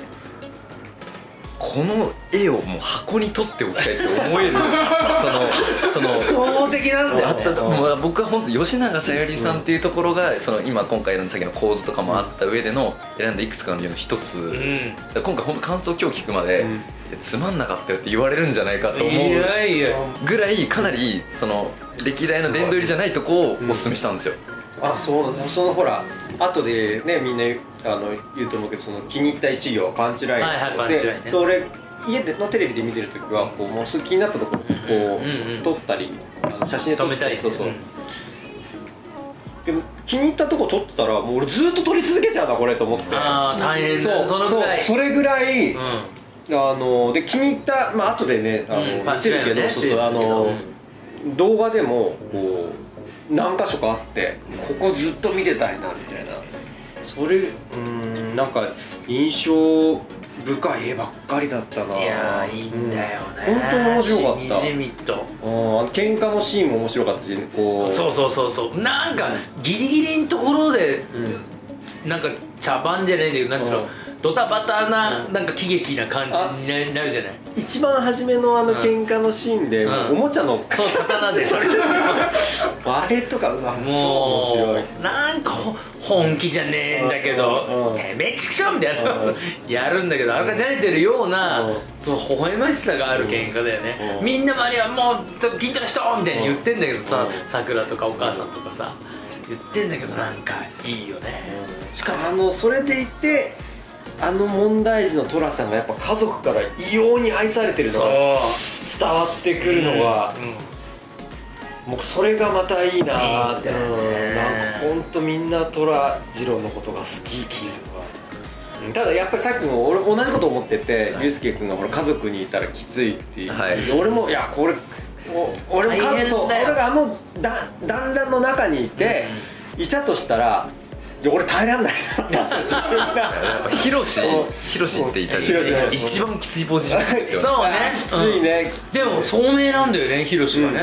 この絵をもう箱に取っておきたいって思える そのその圧倒的なんだよあったもう。僕は本当吉永小百合さんっていうところがその今今回の先の構図とかもあった上での選んだいくつかのうちの一つ、うん。今回本当感想今日聞くまで、うん。つまんなかったよって言われるんじゃないかと思いうやいや。ぐらいかなりその歴代の殿堂入りじゃないとこをおすすめしたんですよ、あそうそのほら後でねみんなあの言うと思うけどその気に入った一行はパンチラインはいはいパンチラインね。でそれ家でのテレビで見てる時はこうもうすぐ気になったところこう、うんうん。撮ったりあの写真で撮ったりそうそう、でも気に入ったとこ撮ってたらもう俺ずっと撮り続けちゃうなこれと思って。ああ大変だそうそのぐらい。そうそれぐらい、うん。あので気に入ったまあ後でねあの、うん。見せるけど、ねそうそうあの、う動画でもこう何箇所かあってここずっと見てたいなみたいな。それうん。なんか印象深い絵ばっかりだったな。いやいいんだよね、うん。本当に面白かった。しみじみと。うん。喧嘩のシーンも面白かったしこう。そうそうそうそう。なんかギリギリのところで、なんか茶番じゃないんだけどなんつうの、うんドタバタな、うんなんか喜劇な感じにななるじゃない？一番初めのあの喧嘩のシーンで、うん。おもちゃのそう刀で。そ れあれとかうわ超面も白い。うなんか本気じゃねえんだけどうん「てめえちくしょ!」みたいなうん。やるんだけどあれがじゃれてるようなうん。そう微笑ましさがある喧嘩だよね。うん。みんな周りはもうちょっと近所の人みたいに言ってんだけどさうん。さくらとかお母さんとかさ言ってんだけどなんかいいよね。しかもあのそれでいてあの問題児の寅さんがやっぱ家族から異様に愛されてるのが伝わってくるのが、うんもうそれがまたいいなーって。うんなんか本当みんな虎次郎のことが好きっていうのが。うん。ただやっぱりさっきも俺同じこと思っててはい。龍介君がほら家族にいたらきついっていう、はい。俺もいやこれお俺も家そう俺があのだ団らんの中にいて、いたとしたらいや俺耐えらんない。ヒロシヒロシっていたじゃん一番きついポジションですよ。ねそうね。きついね、でも聡明なんだよねヒロシはね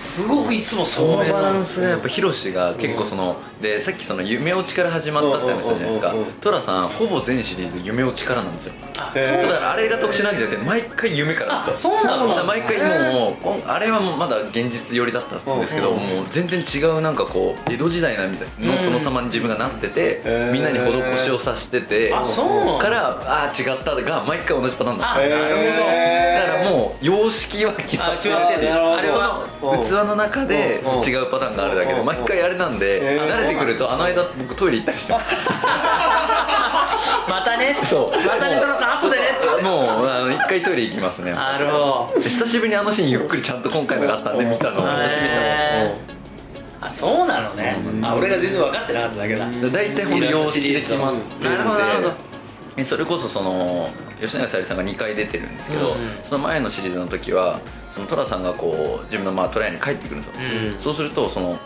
すごくいつもそのバランスがやっぱヒロシが結構そのでさっきその夢落ちから始まったって話したじゃないですかうんうんうんうん。トラさんほぼ全シリーズ夢落ちからなんですよ。あへーだ。からあれが特殊なんじゃなくて毎回夢からなんあですよ。そうなのだ。毎回もうあれはもうまだ現実寄りだったんですけど、うんもう全然違うなんかこう江戸時代なみたいなの殿様に自分がなってて、みんなに施しをさしててあそうからああ違ったが毎回同じパターンだあなるほど。へだからもう様式は決まってて。あれはその器の中で違うパターンがあるだけでうん。毎回あれなんで慣れてくるとあの間僕トイレ行ったりしてます。またね。そう。またねトラさん後でね。もうあの一回トイレ行きますね。なるほど。久しぶりにあのシーンゆっくりちゃんと今回のがあったんで見たの。久しぶりでしたあそうなのね。あ俺が全然分かってなかっただけだ。で大体ほんと様式で決まってるなるほどなるほど。それこそその吉永小百合さんが2回出てるんですけど、うんうん。その前のシリーズの時は寅さんがこう自分のまあ虎屋に帰ってくるんですよ、うん。そうするとその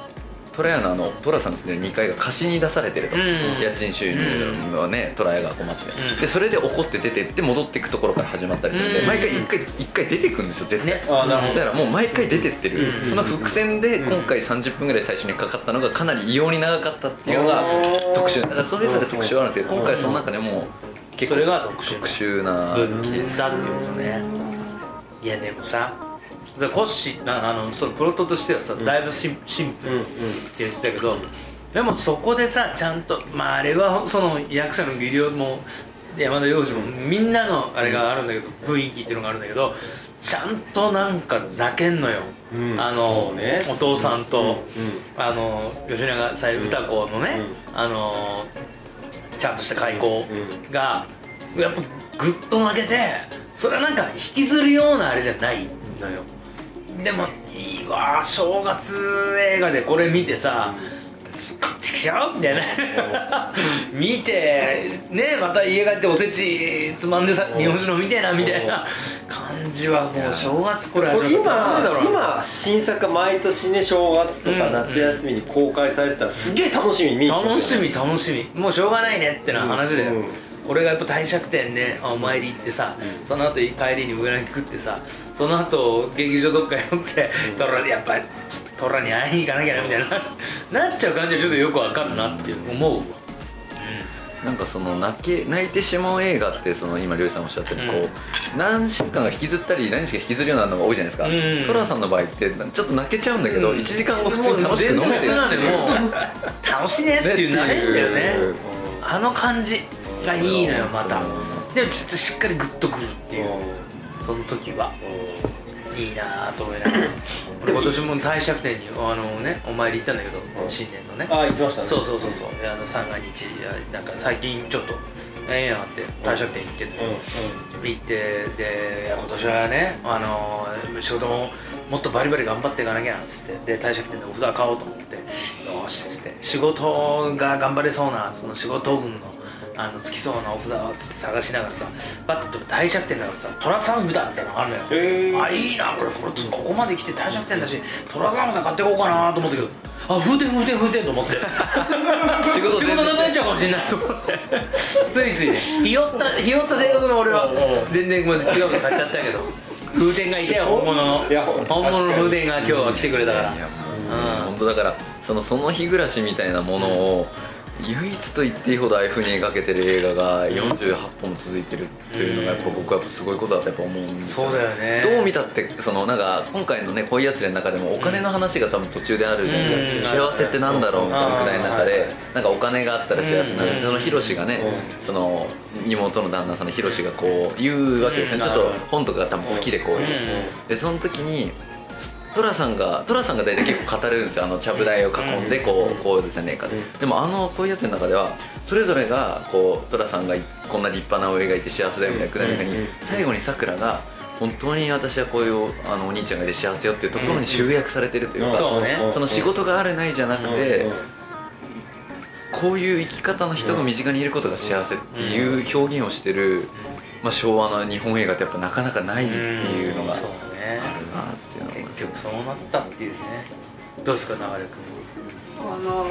虎屋のあの寅さんの住んでる2階が貸しに出されてると、うん。家賃収入はね虎屋が困って、うん。でそれで怒って出てって戻っていくところから始まったりするんで、うん。毎回1回一回出てくるんですよ絶対、ね。だからもう毎回出てってる、うん。その伏線で今回30分ぐらい最初にかかったのがかなり異様に長かったっていうのがうん。特殊だからそれぞれ特殊はあるんですけど今回その中でも結構それが特殊な分ケースだっていうん。ですよね。いやでもさそれコッシーああのそのプロットとしてはさだいぶシンシンプルって言ってたけどでもそこでさちゃんとまああれはその役者の技量も山田洋次もみんなのあれがあるんだけど雰囲気っていうのがあるんだけどちゃんとなんか泣けんのよ、うん。あの、ね。お父さんと、うん。あの吉永小百合歌子のね、あのちゃんとした開口が、やっぱグッと泣けてそれはなんか引きずるようなあれじゃないのよでもいいわ正月映画でこれ見てさ「ちくしょう?」みたいな。見てねまた家帰っておせちつまんでさ日本酒飲みてえなみたいな。感じはもう正月これこれ今今新作が毎年ね正月とかうん。夏休みに公開されてたらすげえ楽しみに見楽しみ楽しみ。もうしょうがないねってな話だよ、うん俺がやっぱ帝釈天でお参り行ってさ、その後帰りにうなぎ食ってさその後劇場どっか寄って虎でやっぱり虎に会いに行かなきゃなみたいな。なっちゃう感じはちょっとよくわかるなっていう思うわ。なんかその泣け泣いてしまう映画ってその今りょうさんおっしゃったようにこう何週間が引きずったり何日か引きずるようなのが多いじゃないですか。うん。そらさんの場合ってちょっと泣けちゃうんだけどうん。1時間後普通に楽しく飲めてる。もう楽しいねっていうなれんだよね。うん。あの感じがいいのよまた。でもちょっとしっかりグッとくるっていう。その時は。いいなぁと思いながら。俺今年も帝釈天にあのねお参り行ったんだけど新年のね。あ言ってましたね。そうそうそうそう。であの三が日なんか最近ちょっと縁あって帝釈天行ってんのよ。行ってで今年はねあの仕事ももっとバリバリ頑張っていかなきゃっつって。で帝釈天でお札買おうと思って。よしっつって。仕事が頑張れそうなその仕事運のあのつきそうなお札を探しながらさバッと帝釈天だからさ虎さん札みたいなのがあるのよ。あいいなこれこれここまで来て帝釈天だし虎さん札買っていこうかなと思ったけどあ風天風天風天と思って。仕事仕事なくなっちゃうかもしれないと思って。ついついねひよったひよった性格の俺は全然違うの買っちゃったけど。風天がいて本物の。本物の風天が今日は来てくれたから。うん。う本当だからそのその日暮らしみたいなものを唯一と言っていいほどああいうふうに描けてる映画が48本続いてるっていうのがやっぱ僕はすごいことだとやっぱ思うんですそうだよね。どう見たってそのなんか今回のね恋やつれの中でもお金の話が多分途中であるじゃないですか、うん。幸せってなんだろうみたいなくらいの中でなんかお金があったら幸せになる、うん。そのヒロシがね、うその妹の旦那さんのヒロシがこう言うわけですね、うん。ちょっと本とかが多分好きでこう、ん。でその時にトラさんがトラさんが大体結構語るんですよ。あのちゃぶ台を囲んでこうこうじゃねえかってでもあのこういうやつの中ではそれぞれがこうトラさんがこんな立派なお絵描いて幸せだよみたいなくだりの中にうん。最後にさくらが本当に私はこういうあのお兄ちゃんがいて幸せよっていうところに集約されてるというか、そうね。その仕事があるないじゃなくて、こういう生き方の人が身近にいることが幸せっていう表現をしてる、まあ、昭和の日本映画ってやっぱなかなかないっていうのがある結局そうなったっていうね。どうですか流れあの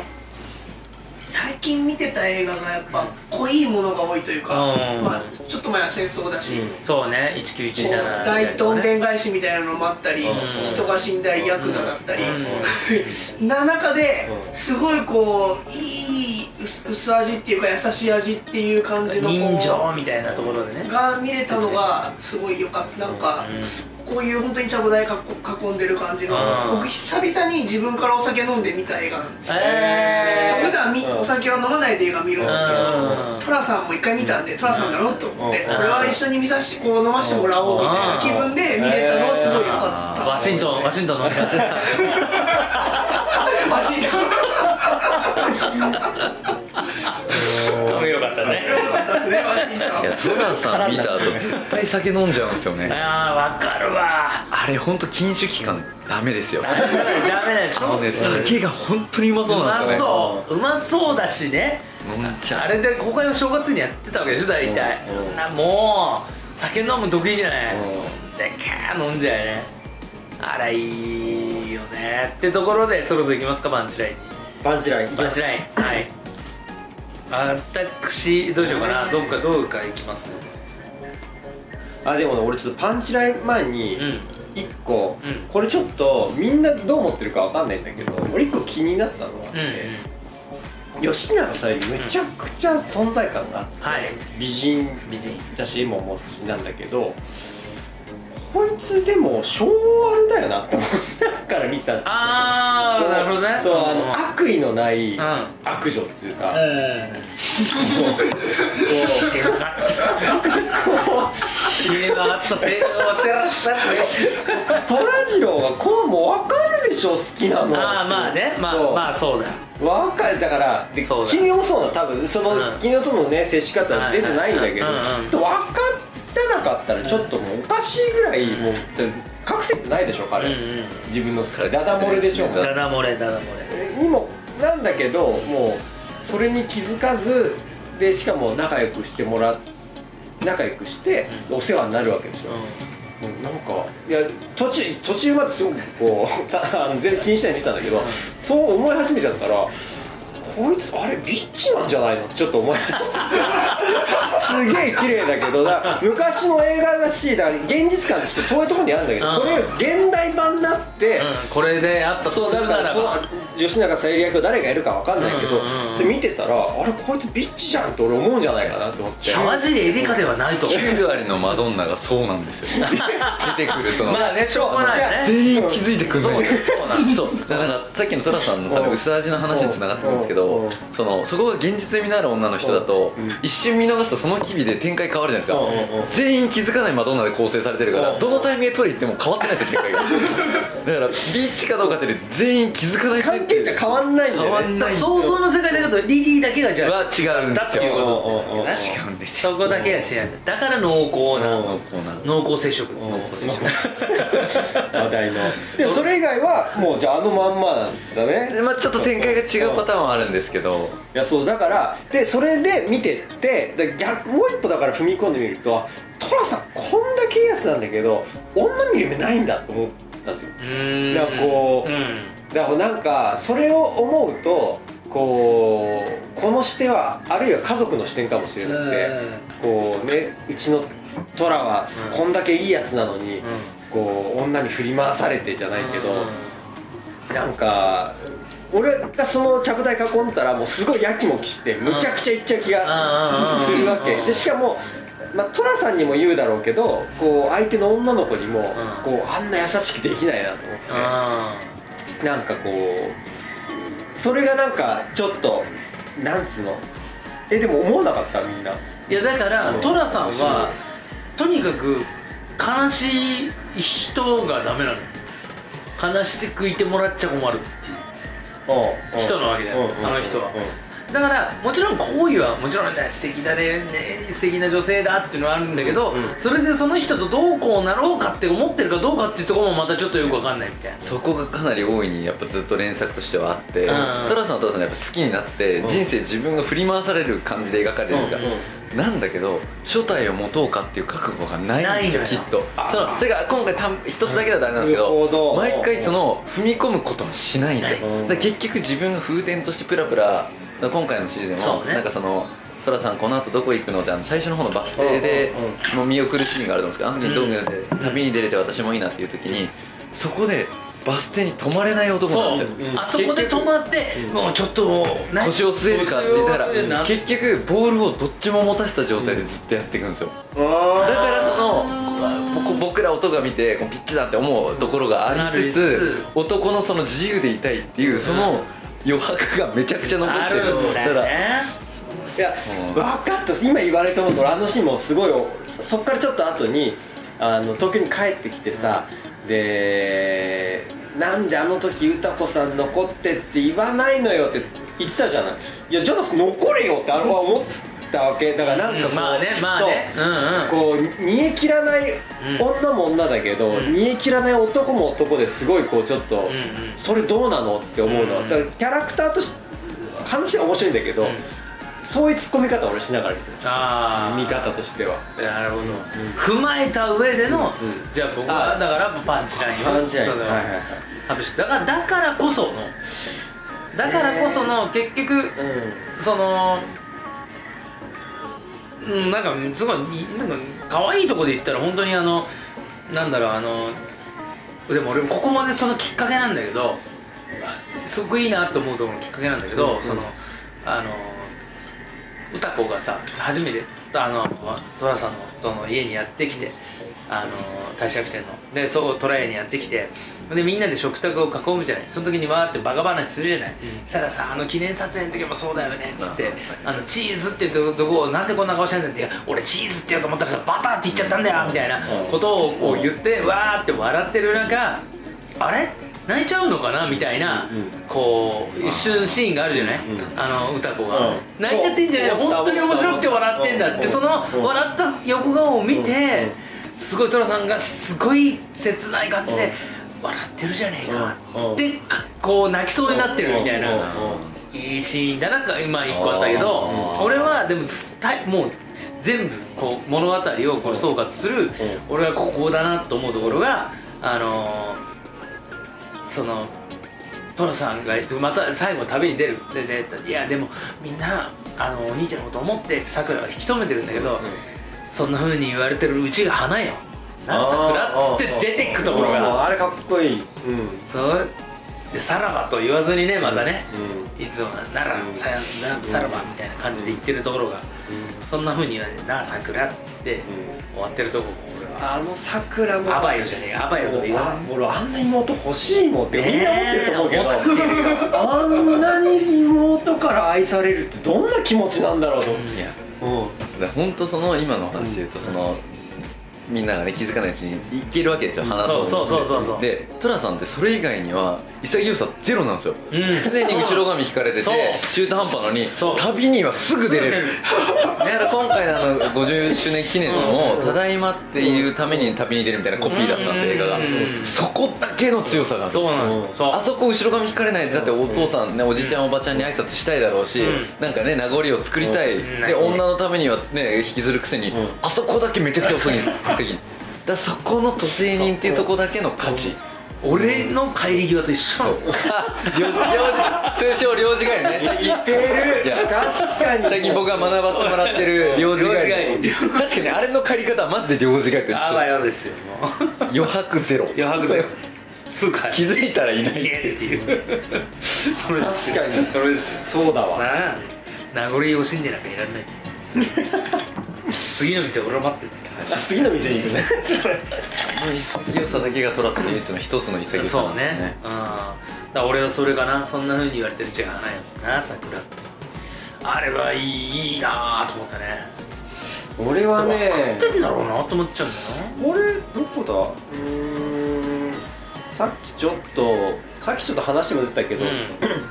最近見てた映画がやっぱ濃いものが多いというか、うん。まあ、ちょっと前は戦争だし、うん。君そうね。191こじゃなう大どんでんん返しみたいなのもあったり、うん。人が死んだりヤクザだったり、うん。な中でうん。すごいこういい薄薄味っていうか優しい味っていう感じの人情みたいなところでね。が見れたのがすごい良かった。なんか、こういう本当にちゃぶ台囲囲んでる感じの。うん僕久々に自分からお酒飲んで見た映画なんですよ、えー。普段みうんお酒は飲まないで映画見るんですけどうん。トラさんも一回見たんでトラさんだろと思ってうん。これは一緒に見させてこう飲ませてもらおうみたいな気分で見れたのはすごい良かった。ワシントンワシントンの話 ワシントンワシントンいやトラさん見た後絶対酒飲んじゃうんですよね。ああわかるわ。あれ本当禁酒期間ダメですよ。ダメだよ。あのね酒が本当にうまうそうなんまですよねそう。うまそうだしね。飲んじゃう。あれで公開の正月にやってたわけでしょ大体。うん。なもう酒飲む得意じゃない。うん。でキャー飲んじゃうよね。あらいいよね。ってところでそろそろいきますかパンチライン。にパンチライン。パンチライン。はい私どうしようかな。どっかどうかいきます？あでもね俺ちょっとパンチライン前にうん。一個、うん。これちょっとみんなどう思ってるかわかんないんだけど俺一個気になったのがあって、吉永小百合めちゃくちゃ存在感があって、はい。美人美人。だし絵もお持ちなんだけどこいつでも昭和だよなって思ったから見たんですよ。ああなるほどね。そうあのうん悪意のないうん。悪女っていうか、うん。家があった性能をしてらっしゃるね虎次郎がこうも分かるでしょ好きなのああまあねまあまあそうだ分かるだから君もそうな多分その、うん君とのね接し方は出てないんだけど、きっと分かってなかったらちょっともうおかしいぐらいもう隠せてないでしょ彼、うんうん自分の好き。ダダ漏れでしょ。ダダ漏れダダ漏れ。にもなんだけどもうそれに気づかずでしかも仲良くしてもら仲良くしてお世話になるわけでしょ、もうなんかいや途中途中まですごくこう 全然気にしないで見てたんだけど、そう思い始めちゃったらこいつあれビッチなんじゃないの？ってちょっと思いすげえ綺麗だけどだ昔の映画だしだから現実感として遠いところにあるんだけど、うん。これ現代版になって、うん。これであった。そうとすだからそのるならば吉永小百合役を誰がやるかわかんないけど、うんうんうん。それ見てたらあれこいつビッチじゃんって俺思うんじゃないかなと思って。マジでエリカではないと思う。9割のマドンナがそうなんですよ。出てくるその。まあねしょうがないね。全員気づいてくるのそう。そうなんそう。だからさっきの寅さんのさうん。薄味の話につながってるんですけうんどそのそこが現実味のある女の人だとうん。一瞬見逃すとその機微で展開変わるじゃないですか。うんうんうん。全員気づかないマドンナで構成されてるからうんどのタイミングで取り行っても変わってないですよ展開が。だからビーチかどうかって全員気づかない関係じゃ変わんないんだ変よ。ねわんない想像の世界だけどリリーだけがじゃあは違うんだっていうですよこと違うんですよ。そこだけが違うんだ。だから濃厚なうん濃厚な。濃厚接触。うん濃厚接触。話題の。でもそれ以外はもうじゃああのまんまなんだね。でまあちょっと展開が違うパターンはあるんですけど。いやそうだからでそれで見てってで逆もう一歩だから踏み込んでみると寅さんこんだけいいやつなんだけど女見る目ないんだと思ったんですよ。うーん。なんかこううん。だからなんかそれを思うとこうこの視点はあるいは家族の視点かもしれなくて、こうねうちのトラはこんだけいいやつなのに、こう女に振り回されてじゃないけど、なんか俺がそのちゃぶ台囲んだらもうすごいやきもきしてむちゃくちゃいっちゃう気がするわけ。でしかもまあ、寅さんにも言うだろうけどこう相手の女の子にも、こうあんな優しくできないなと思って。なんかこうそれがなんかちょっとなんつうの？えでも思わなかったみんな。いやだから寅さんはとにかく悲しい人がダメなの。悲しくいてもらっちゃ困るっていう人なわけじゃんあの人はだからもちろん行為はもちろん素敵だねね素敵な女性だっていうのはあるんだけど、うんうん、それでその人とどうこうなろうかって思ってるかどうかっていうところもまたちょっとよく分かんないみたいな。そこがかなり大いにやっぱずっと連作としてはあって寅、うん、さんお父さんやっぱ好きになって、うん、人生自分が振り回される感じで描かれるじゃん、うんうんなんだけど初代を持とうかっていう覚悟がないんですよきっと。そのそれが今回た一つだけだとあれなんですけど毎回その踏み込むことはしないんですよだ結局自分が風天としてプラプラ今回のシーズンでも、ね、なんかその寅さんこの後どこ行くのってあの最初の方のバス停でもう見送るシーンがあるんですけどあの時にどう見て旅に出れて私もいいなっていう時にそこでバス停に止まれない男なんですよ、う。ん、あそこで止まって、もうちょっと腰を据えるかって言ったら結局ボールをどっちも持たせた状態でずっとやっていくんですよ、だからその僕ら男が見てピッチだって思うところがありつつ男のその自由でいたいっていうその、余白がめちゃくちゃ残ってる。だからいや分かった今言われたことあのシーンもすごいそっからちょっと後にあの東京に帰ってきてさ、でなんであの時歌子さん残ってって言わないのよって言ってたじゃない。いやじゃなくて残れよってあれは思ったわけだからなんかこう、まあねまあね、こう煮え切らない女も女だけど、煮え切らない男も男ですごいこうちょっと、それどうなのって思うのは、キャラクターとして話は面白いんだけど、そういう突っ込み方を俺しながらあ見方としては。なるほど、踏まえた上での、じゃあ僕はだからパンチラインをパンチライン。はいはいはい。だからだからこそのだからこその結局、そのうん、なんかすごいなんか可愛いとこで言ったら本当にあのなんだろうあのでも俺ここまでそのきっかけなんだけどすごくいいなと思うところのきっかけなんだけど、うん、そのあの歌子がさ初めてあの寅さんのとの家にやってきてあの大借店の。でそう虎屋にやってきてでみんなで食卓を囲むじゃない。その時にわーってバカ話するじゃない、うん、そしたらさあの記念撮影の時もそうだよね。っつってあのチーズっていうとこをなんでこんな顔してんだって。俺チーズって言うと思ったらさバターって言っちゃったんだよみたいなことを言ってわーって笑ってる中あれ？泣いちゃうのかなみたいな、こう一瞬シーンがあるじゃない、あの歌子が、泣いちゃってんじゃない本当に面白くて笑ってんだって。その笑った横顔を見て、すごい寅さんがすごい切ない感じで、笑ってるじゃねえか。っってこう泣きそうになってるみたいな。いいシーンだな。今一個あったけど俺はでももう全部こう物語をこれ総括する俺がここだなと思うところがあのその寅さんがまた最後旅に出る。ででいやでもみんなあのお兄ちゃんのこと思ってさくらが引き止めてるんだけど、そんなふうに言われてるうちが花よなさくらっつって出てくところが。あれかっこいい、うん、そう。でさらばと言わずにねまたね、うん、いつもなら、ささらばみたいな感じで言ってるところが、そんなふうに言われて「なあさくら」って終わってるとこも俺は。あのさくらもあばよじゃねえあばよと言わず俺あんな妹欲しいもんってみんな思ってると思うけど、あんなに妹から愛されるってどんな気持ちなんだろうと。思って、いや。うん、本当その今の話で言うとその、みんながね気づかないうちにいけるわけですよ話そうそうそうそうそう。で寅さんってそれ以外には潔さゼロなんですよ、うん、常に後ろ髪引かれてて中途半端なのに旅にはすぐ出れる。だから今回のあの50周年記念のも「ただいま」っていうために旅に出るみたいなコピーだったんです映画が。そこだけの強さがある。そうなのあそこ後ろ髪引かれない。でだってお父さんねおじちゃんおばちゃんに挨拶したいだろうし、うん、なんかね名残を作りたい、で女のためにはね引きずるくせに、あそこだけめちゃくちゃ遅いんですだそこの都政人っていうとこだけの価値。俺の帰り際と一緒なの。領事 通称領事帰りね最近てる。いや。確かに。最近僕が学ばせてもらってる領事帰り領確かにあれの借り方はマジで領事帰りと一あわ緒よですよ余白ゼロ。余白ゼロ。すぐ帰る気づいたらいないっていう。それ確かにそれですよ。そうだわ。なあ。名残惜しんでなんかいられない次の店俺は待ってるあ次の店に行くね。潔さだけが寅さんの唯一の一つの潔さそうんなでね。ねうん。だから俺はそれかなそんなふうに言われてるんじゃないのな桜って。あれはいいいいなと思ったね。俺はね合ってんだろうなと思っちゃうんだよ俺どこだ？うーんさっきちょっとさっきちょっと話も出てたけど、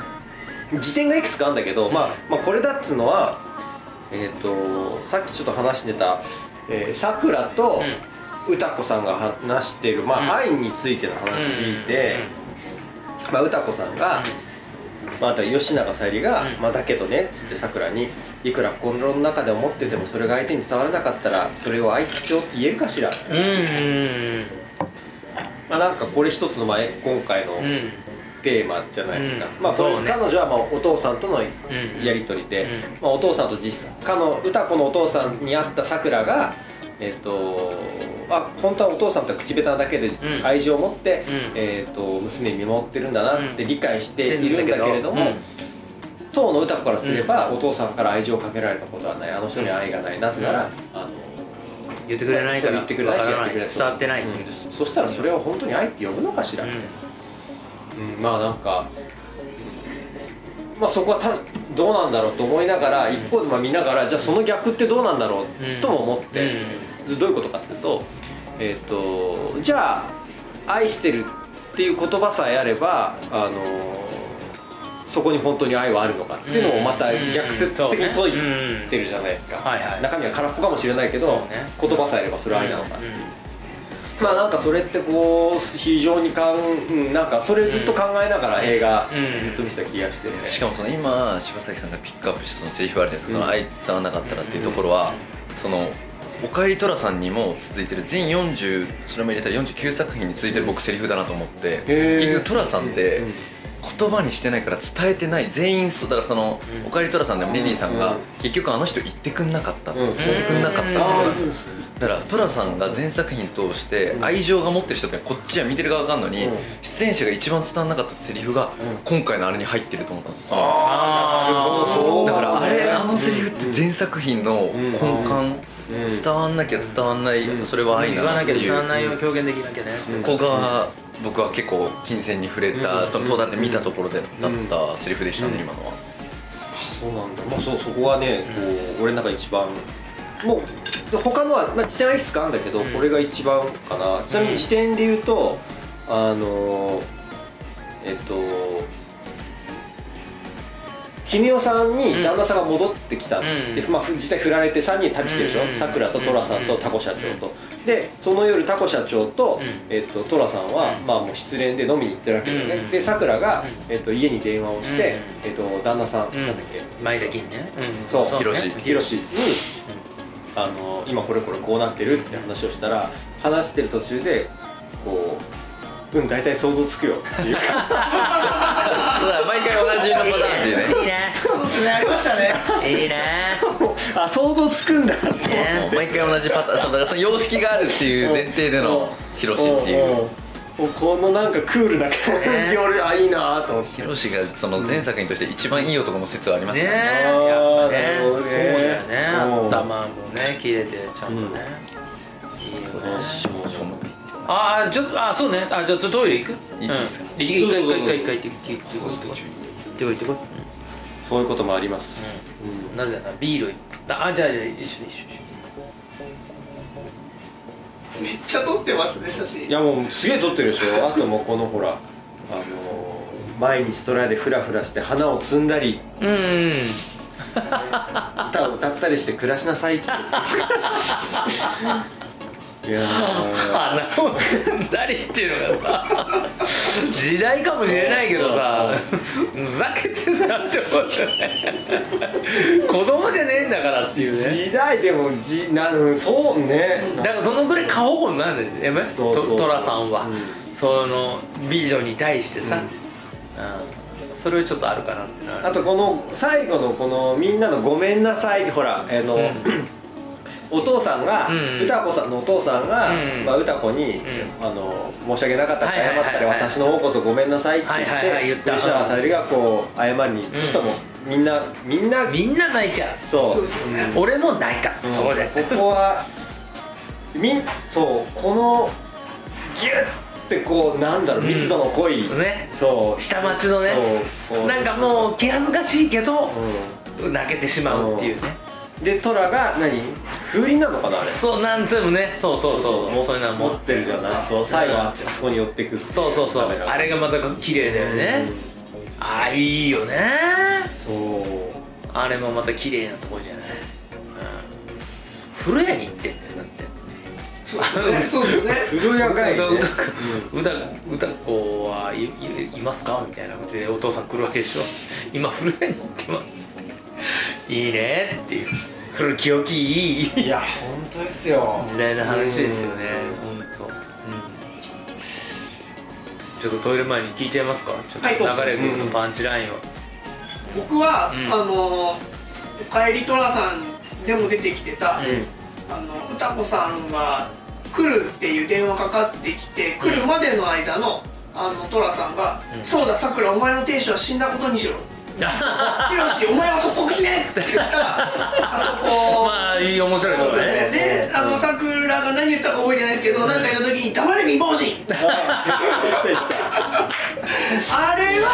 辞典がいくつかあるんだけど、まあ、まあこれだっつうのはえっ、とさっきちょっと話してたさくらと歌子さんが話している、まあうん。愛についての話で、まあ、歌子さんが、まあ、あとは吉永小百合が、うん。まあ、だけどねっつってさくらにいくら心の中で思っててもそれが相手に伝わらなかったらそれを愛情って言えるかしら？うんうんまあ、なんかこれ一つのまあ今回のテーマじゃないですか、うん。まあね。彼女はまあお父さんとのんやり取りで、うんまあ、お父さんと実際彼の歌子のお父さんに会ったさくらがえっ、とあ本当はお父さんとは口下手なだけでん。愛情を持って、うん。えっと娘に見守ってるんだなって理解しているんだけれども、うん。当の歌子からすれば、お父さんから愛情をかけられたことはない。あの人には愛がない。なぜなら、あの言ってくれないから言ってくれないしわからやってくれない伝わってない。うん。そしたらそれは本当に愛って呼ぶのかしらって、うんまあなんか、まあ、そこはたどうなんだろうと思いながら一方でまあ見ながらじゃあその逆ってどうなんだろうとも思って、どういうことかっていうと,、えー、とじゃあ愛してるっていう言葉さえあればあのそこに本当に愛はあるのかっていうのもまた逆説的に解いてるじゃないですか、中身は空っぽかもしれないけど、言葉さえあればそれは愛なのか、うんまあなんかそれってこう非常にかん、うん、なんかそれずっと考えながら映画うん。ずっと見てた気がして。ね、しかもその今柴崎さんがピックアップしたそのセリフあるじゃないですか、その愛伝わらなかったらっていうところは、そのおかえり寅さんにも続いてる全40それも入れたら49作品に続いてる僕セリフだなと思って結局寅さんってうん言葉にしてないから伝えてない全員そうだからその、うん。おかえり寅さんでもリリーさんが、うん。結局あの人言ってくんなかった、うん。伝えてくんなかったっていうのあがーだから寅さんが全作品通してうん。愛情が持ってる人ってこっちは見てる側があるのに、うん。出演者が一番伝わらなかったセリフがうん。今回のあれに入ってると思ったんですよ。あー。そうだ。からあれねあのセリフって全作品の根幹うん。伝わんなきゃ伝わんないうん。それは愛言わなっていう。伝わらないを表現できなきゃね。う。ん。ここが僕は結構金銭に触れたうん。そのトータルで見たところでだうんったセリフでしたねうん今のはあそうなんだまあそうそこはねこう俺の中で一番もうで他のは、まあ、辞典はいくつかあるんだけど、うん。これが一番かな。ちなみに辞典で言うとあのえっと君代さんに旦那さんが戻ってきたって、うん。まあ、実際振られて3人旅してるでしうん。ょさくらと寅さんとタコ社長と。でその夜タコ社長とうん。えっと寅さんは、うん。まあ、もう失恋で飲みに行ってるわけだよね、うん。でさくらがうん、えっと家に電話をして、うん。えっと旦那さん、うん。なんだっけ？前田銀ね。そう。ね。ヒロシ。ヒロシに、あの今これこれこうなってるって話をしたら話してる途中でこう「うん大体想像つくよ」っていう そうだ毎回同じのパターンっていうね。いいね。そうですねありましたね。いいね。あ想像つくんだ。っていいねもう毎回同じパターンそうだからその様式があるっていう前提でのヒロシっていうこのなんかクールな感じ。俺あいいなと思って。ヒロシがその前作品として一番いい男の説はありますね。ねやっぱね。そうだよね。うん。頭もね切れてちゃんとね。いいよね。ああちょっとあそうね。あちょっとトイレ行く？いいですか？うん。一回一回一回一回行って行って行ってこい行ってこい行って。こいそういうこともあります、うん。なぜならビールああじゃあじゃあ一緒に一緒に一緒にめっちゃ撮ってますね写真。いやもうすげえ撮ってるでしょ。あともうこのほらあの毎日トライでフラフラして花を摘んだり。うん。歌を歌ったりして暮らしなさいって いやを摘んだりっていうのがさ時代かもしれないけどさふざけてんなって思ってね。子供じゃねえんだからっていうね。時代でもじなうんそうね。だからそのぐらい過保護になるんだよねそうそう。トラさんは、うん。その美女に対してさ、うん。それはちょっとあるかなってなあとこの最後のこのみんなの「ごめんなさい」ほらあの、うんお父さんが、歌子さんのお父さんが、まあ、歌子に、あの「申し訳なかったって謝ったら私の方こそごめんなさい」って言って吉永小百合がこう謝りに、そしたらもうみんなみんなみんな泣いちゃう。そう。俺も泣いた、そこでここはみそうこのギュッてこうなんだろう密度の濃い、ね。そう。下町のね。なんかもう気恥ずかしいけど、泣けてしまうっていうねでトラが何？風鈴なのかなあれ。そうなんつもね。そうそうそう。そういうのは持ってるじゃな。いそう最後あそこに寄ってくるそうそうそう。あれがまた綺麗だよね、ああいいよね。そう。あれもまた綺麗なとこじゃない、うん、風呂屋に行ってんだよだって。そうですね。風呂屋が いね歌歌子はいいますか？みたいなことでお父さん来るわけでしょ。今風呂屋に行ってますいいねっていう。古き良きいい。いや本当ですよ。時代の話ですよね本当、うん、ちょっとトイレ前に聞いちゃいますか？ちょっと流れ君のパンチラインを、僕は、うん、あの「おかえりトラさん」でも出てきてた、うん、あの歌子さんが来るっていう電話かかってきて来るまでの間の、あのトラさんが「そうださくらお前の亭主は死んだことにしろ」ヒロシお前は即刻しねって言ったらあそこ。まあいい面白いことね。であのさくらが何言ったか覚えてないですけど何か言った時に「黙れ貧乏人」あれは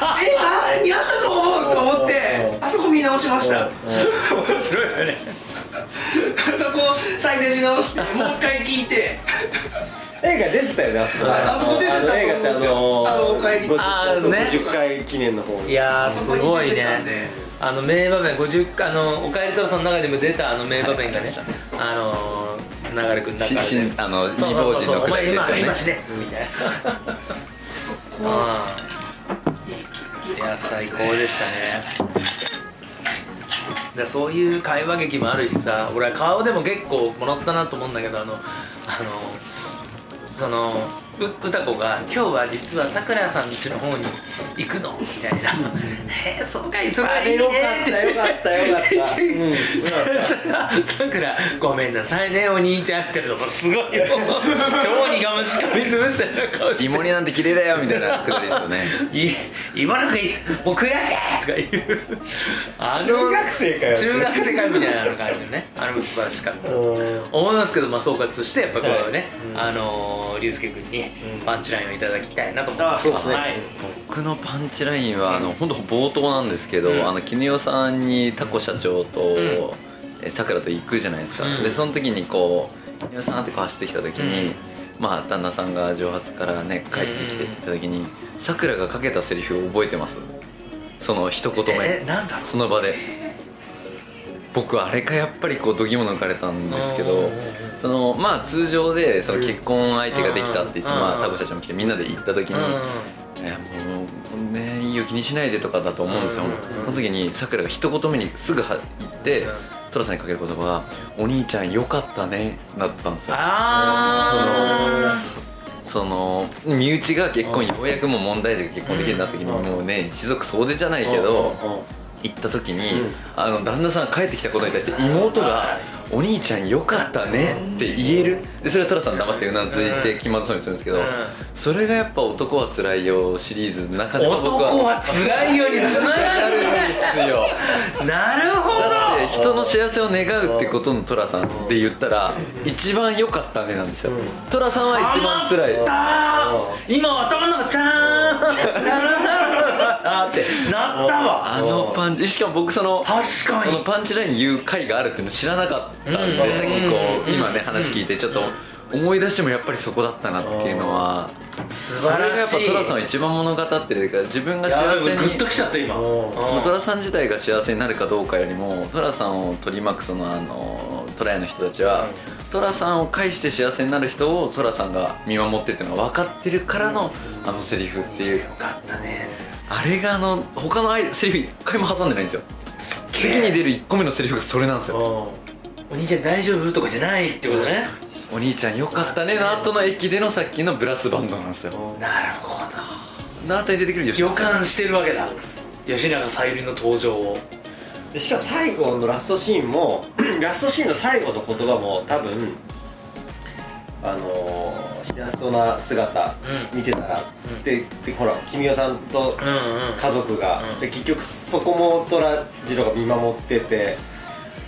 あえ何やったと思うと思ってあそこ見直しました。面白いよね。あそこ再生し直してもう一回聞いて映画出てたよねあそこ。あそこ出てたと思うんですよ。あのおかえりあね。50回記念の方いやすごいね。あの名場面50あのおかえりトラさんの中でも出たあの名場面がね、あの流れくん中であの未亡人のくだりですよね。今死ねみたいなそこ。いや最高でしたね。だそういう会話劇もあるしさ俺は顔でも結構もらったなと思うんだけどあのあのその歌子が「今日は実はさくらさんちの方に行くの?」みたいな「へえそうかいそれはいいね」ってよかったよかった。そしたらさくら「ごめんなさいねお兄ちゃん」ってのもすごい 超苦虫しかみつぶしたような顔して。芋煮なんて綺麗だよみたいなくだりですよね。い今なんかいいもう悔しいとか言う。あの中学生かよ。中学生かみたいな感じのねあれも素晴らしかった思いますけど、まあ、総括してやっぱこれはね、はい、あの竜介君にパンチラインをいただきたいなと思います、そうですね、はい、僕のパンチラインはあの本当冒頭なんですけど、うん、あの絹代さんにタコ社長とさくらと行くじゃないですか、うん、でその時にこう絹代さんってこう走ってきた時に、まあ旦那さんが蒸発からね帰ってきてって言った時にさくらがかけたセリフを覚えてます？その一言目。その場で僕あれかやっぱりこう度肝抜かれたんですけどそのまあ通常でその結婚相手ができたって言ってまあタコ社長も来てみんなで行った時に「いやもうねいいよ気にしないで」とかだと思うんですよ。その時にさくらが一言目にすぐ行って寅さんにかける言葉が「お兄ちゃんよかったね」だったんですよ。その身内が結婚ようやくもう問題児が結婚できるようになった時にもうね一族総出じゃないけど行った時に、うん、あの旦那さんが帰ってきたことに対して妹が「お兄ちゃんよかったね」って言える。でそれは寅さん黙ってうなずいて気まずそうにするんですけど、それがやっぱ「男はつらいよ」シリーズの中でも僕は男はつらいよにつながるんですよ。なるほど。だって人の幸せを願うってことの寅さんで言ったら一番良かったねなんですよ。寅さんは一番つらい今頭の中チャーンチャーンってなったわ。あのパンチしかも僕その確かに。このパンチライン言う回があるっていうの知らなかった。ん。でさっきこう今ね話聞いてちょっと思い出してもやっぱりそこだったなっていうのは素晴らしい。それがやっぱ寅さんは一番物語ってるから自分が幸せにグッときちゃった今。寅さん自体が幸せになるかどうかよりも寅さんを取り巻くそのあの虎屋の人たちは寅さんを介して幸せになる人を寅さんが見守ってるっていうのが分かってるからのあのセリフっていう。よかったねあれがあの他のセリフ一回も挟んでないんですよ。次に出る1個目のセリフがそれなんですよ。お兄ちゃん大丈夫とかじゃないってことね。お兄ちゃんよかったねの後の駅でのさっきのブラスバンドなんですよ。なるほの後に出てくるど。予感してるわけだ。吉永小百合の登場を。でしかも最後のラストシーンも ラストシーンの最後の言葉も多分あのー、幸せそうな姿うん。見てたら、うん。ででほら君代さんとうんうん家族が、うん。で結局そこも虎次郎が見守ってて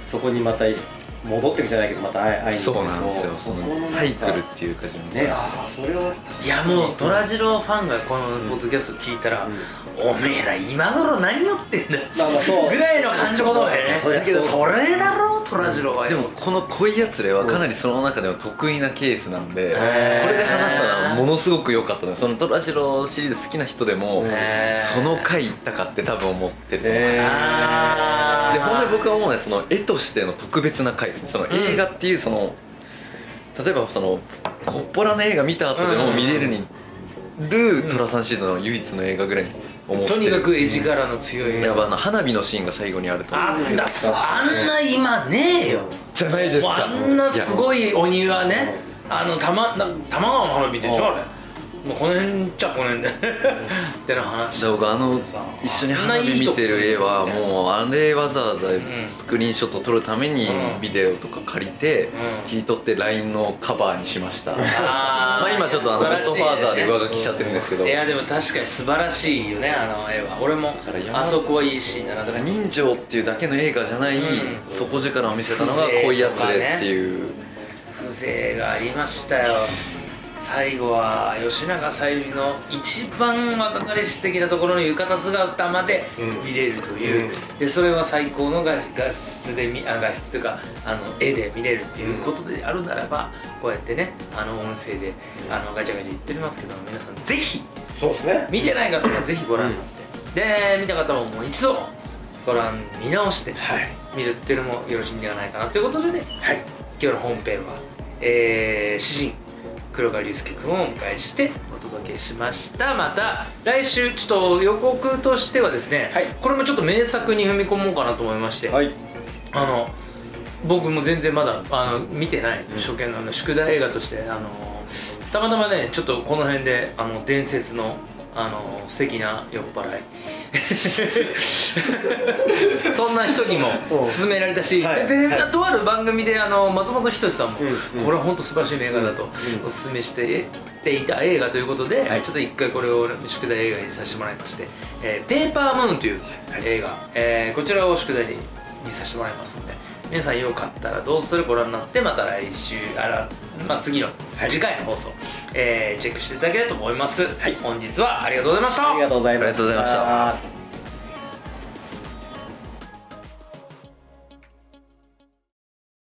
そこにまた戻ってくじゃないけどまた会いに行くそうなんですよ。そのサイクルっていうか自分ねああそれはいやもう虎次郎ファンがこのポッドキャスト聞いたら、おめえら今頃何言ってんだよ。まあまあそう。ぐらいの感じのことだよね。だけどそれだろう虎次郎は。よでもこの恋やつれはかなりその中でも得意なケースなんでこれで話したらものすごく良かったのよ。そのトラジロシリーズ好きな人でもその回行ったかって多分思ってると思で本当に僕は思うのはその絵としての特別な回ですね。その映画っていうその、例えばそのコッポラの映画見た後でも見れるにる寅さんシーズンの唯一の映画ぐらいに思ってる。とにかく絵力の強いやっぱあの花火のシーンが最後にあるとあんだあんな今ねえよ。じゃないですか。あんなすごいいお庭ね。あの玉な玉川の花火でしょあれもうこの辺じゃこの辺で。っての話。や僕あの一緒に花火見てる絵はもうあれわざわざスクリーンショット撮るためにうん。ビデオとか借りてうん。切り取って LINE のカバーにしました。あまあ今ちょっとあの「ゴッドファーザー」で上書きしちゃってるんですけど。いやでも確かに素晴らしいよねあの絵は。俺もあそこはいいシーンだな。だから人情っていうだけの映画じゃないうん。底力を見せたのが「恋やつれ」っていう。風情がありましたよ最後は吉永小百合の一番若かりし的なところの浴衣姿まで見れるという、でそれは最高の画画質で見あ画質というかあの絵で見れるっていうことであるならばこうやってねあの音声であのガチャガチャ言ってますけど皆さんぜひそうですね。見てない方はぜひご覧になって、で見た方ももう一度ご覧見直して見るっていうのもよろしいんではないかなということでね、今日の本編は、えー、詩人黒川龍介君をお迎えしてお届けしました。また来週ちょっと予告としてはですね、はい。これもちょっと名作に踏み込もうかなと思いまして、はい。あの僕も全然まだあの見てない初見のあの宿題映画としてあのたまたまねちょっとこの辺であの伝説のあの素敵な酔っ払い。そんな人にも勧められたし、はい。でではい。とある番組であの松本人志さんも、うんうん。これは本当素晴らしい映画だとうんお勧めしてていた映画ということで、はい。ちょっと一回これを宿題映画にさせてもらいまして「えーペーパームーン」とい。う映画、えーこちらを宿題にさせてもらいますので皆さんよかったらどうする？ご覧になってまた来週。あら、まあ、次の次回の放送、えーチェックしていただければと思います、本日はありがとうございました。ありがとうございました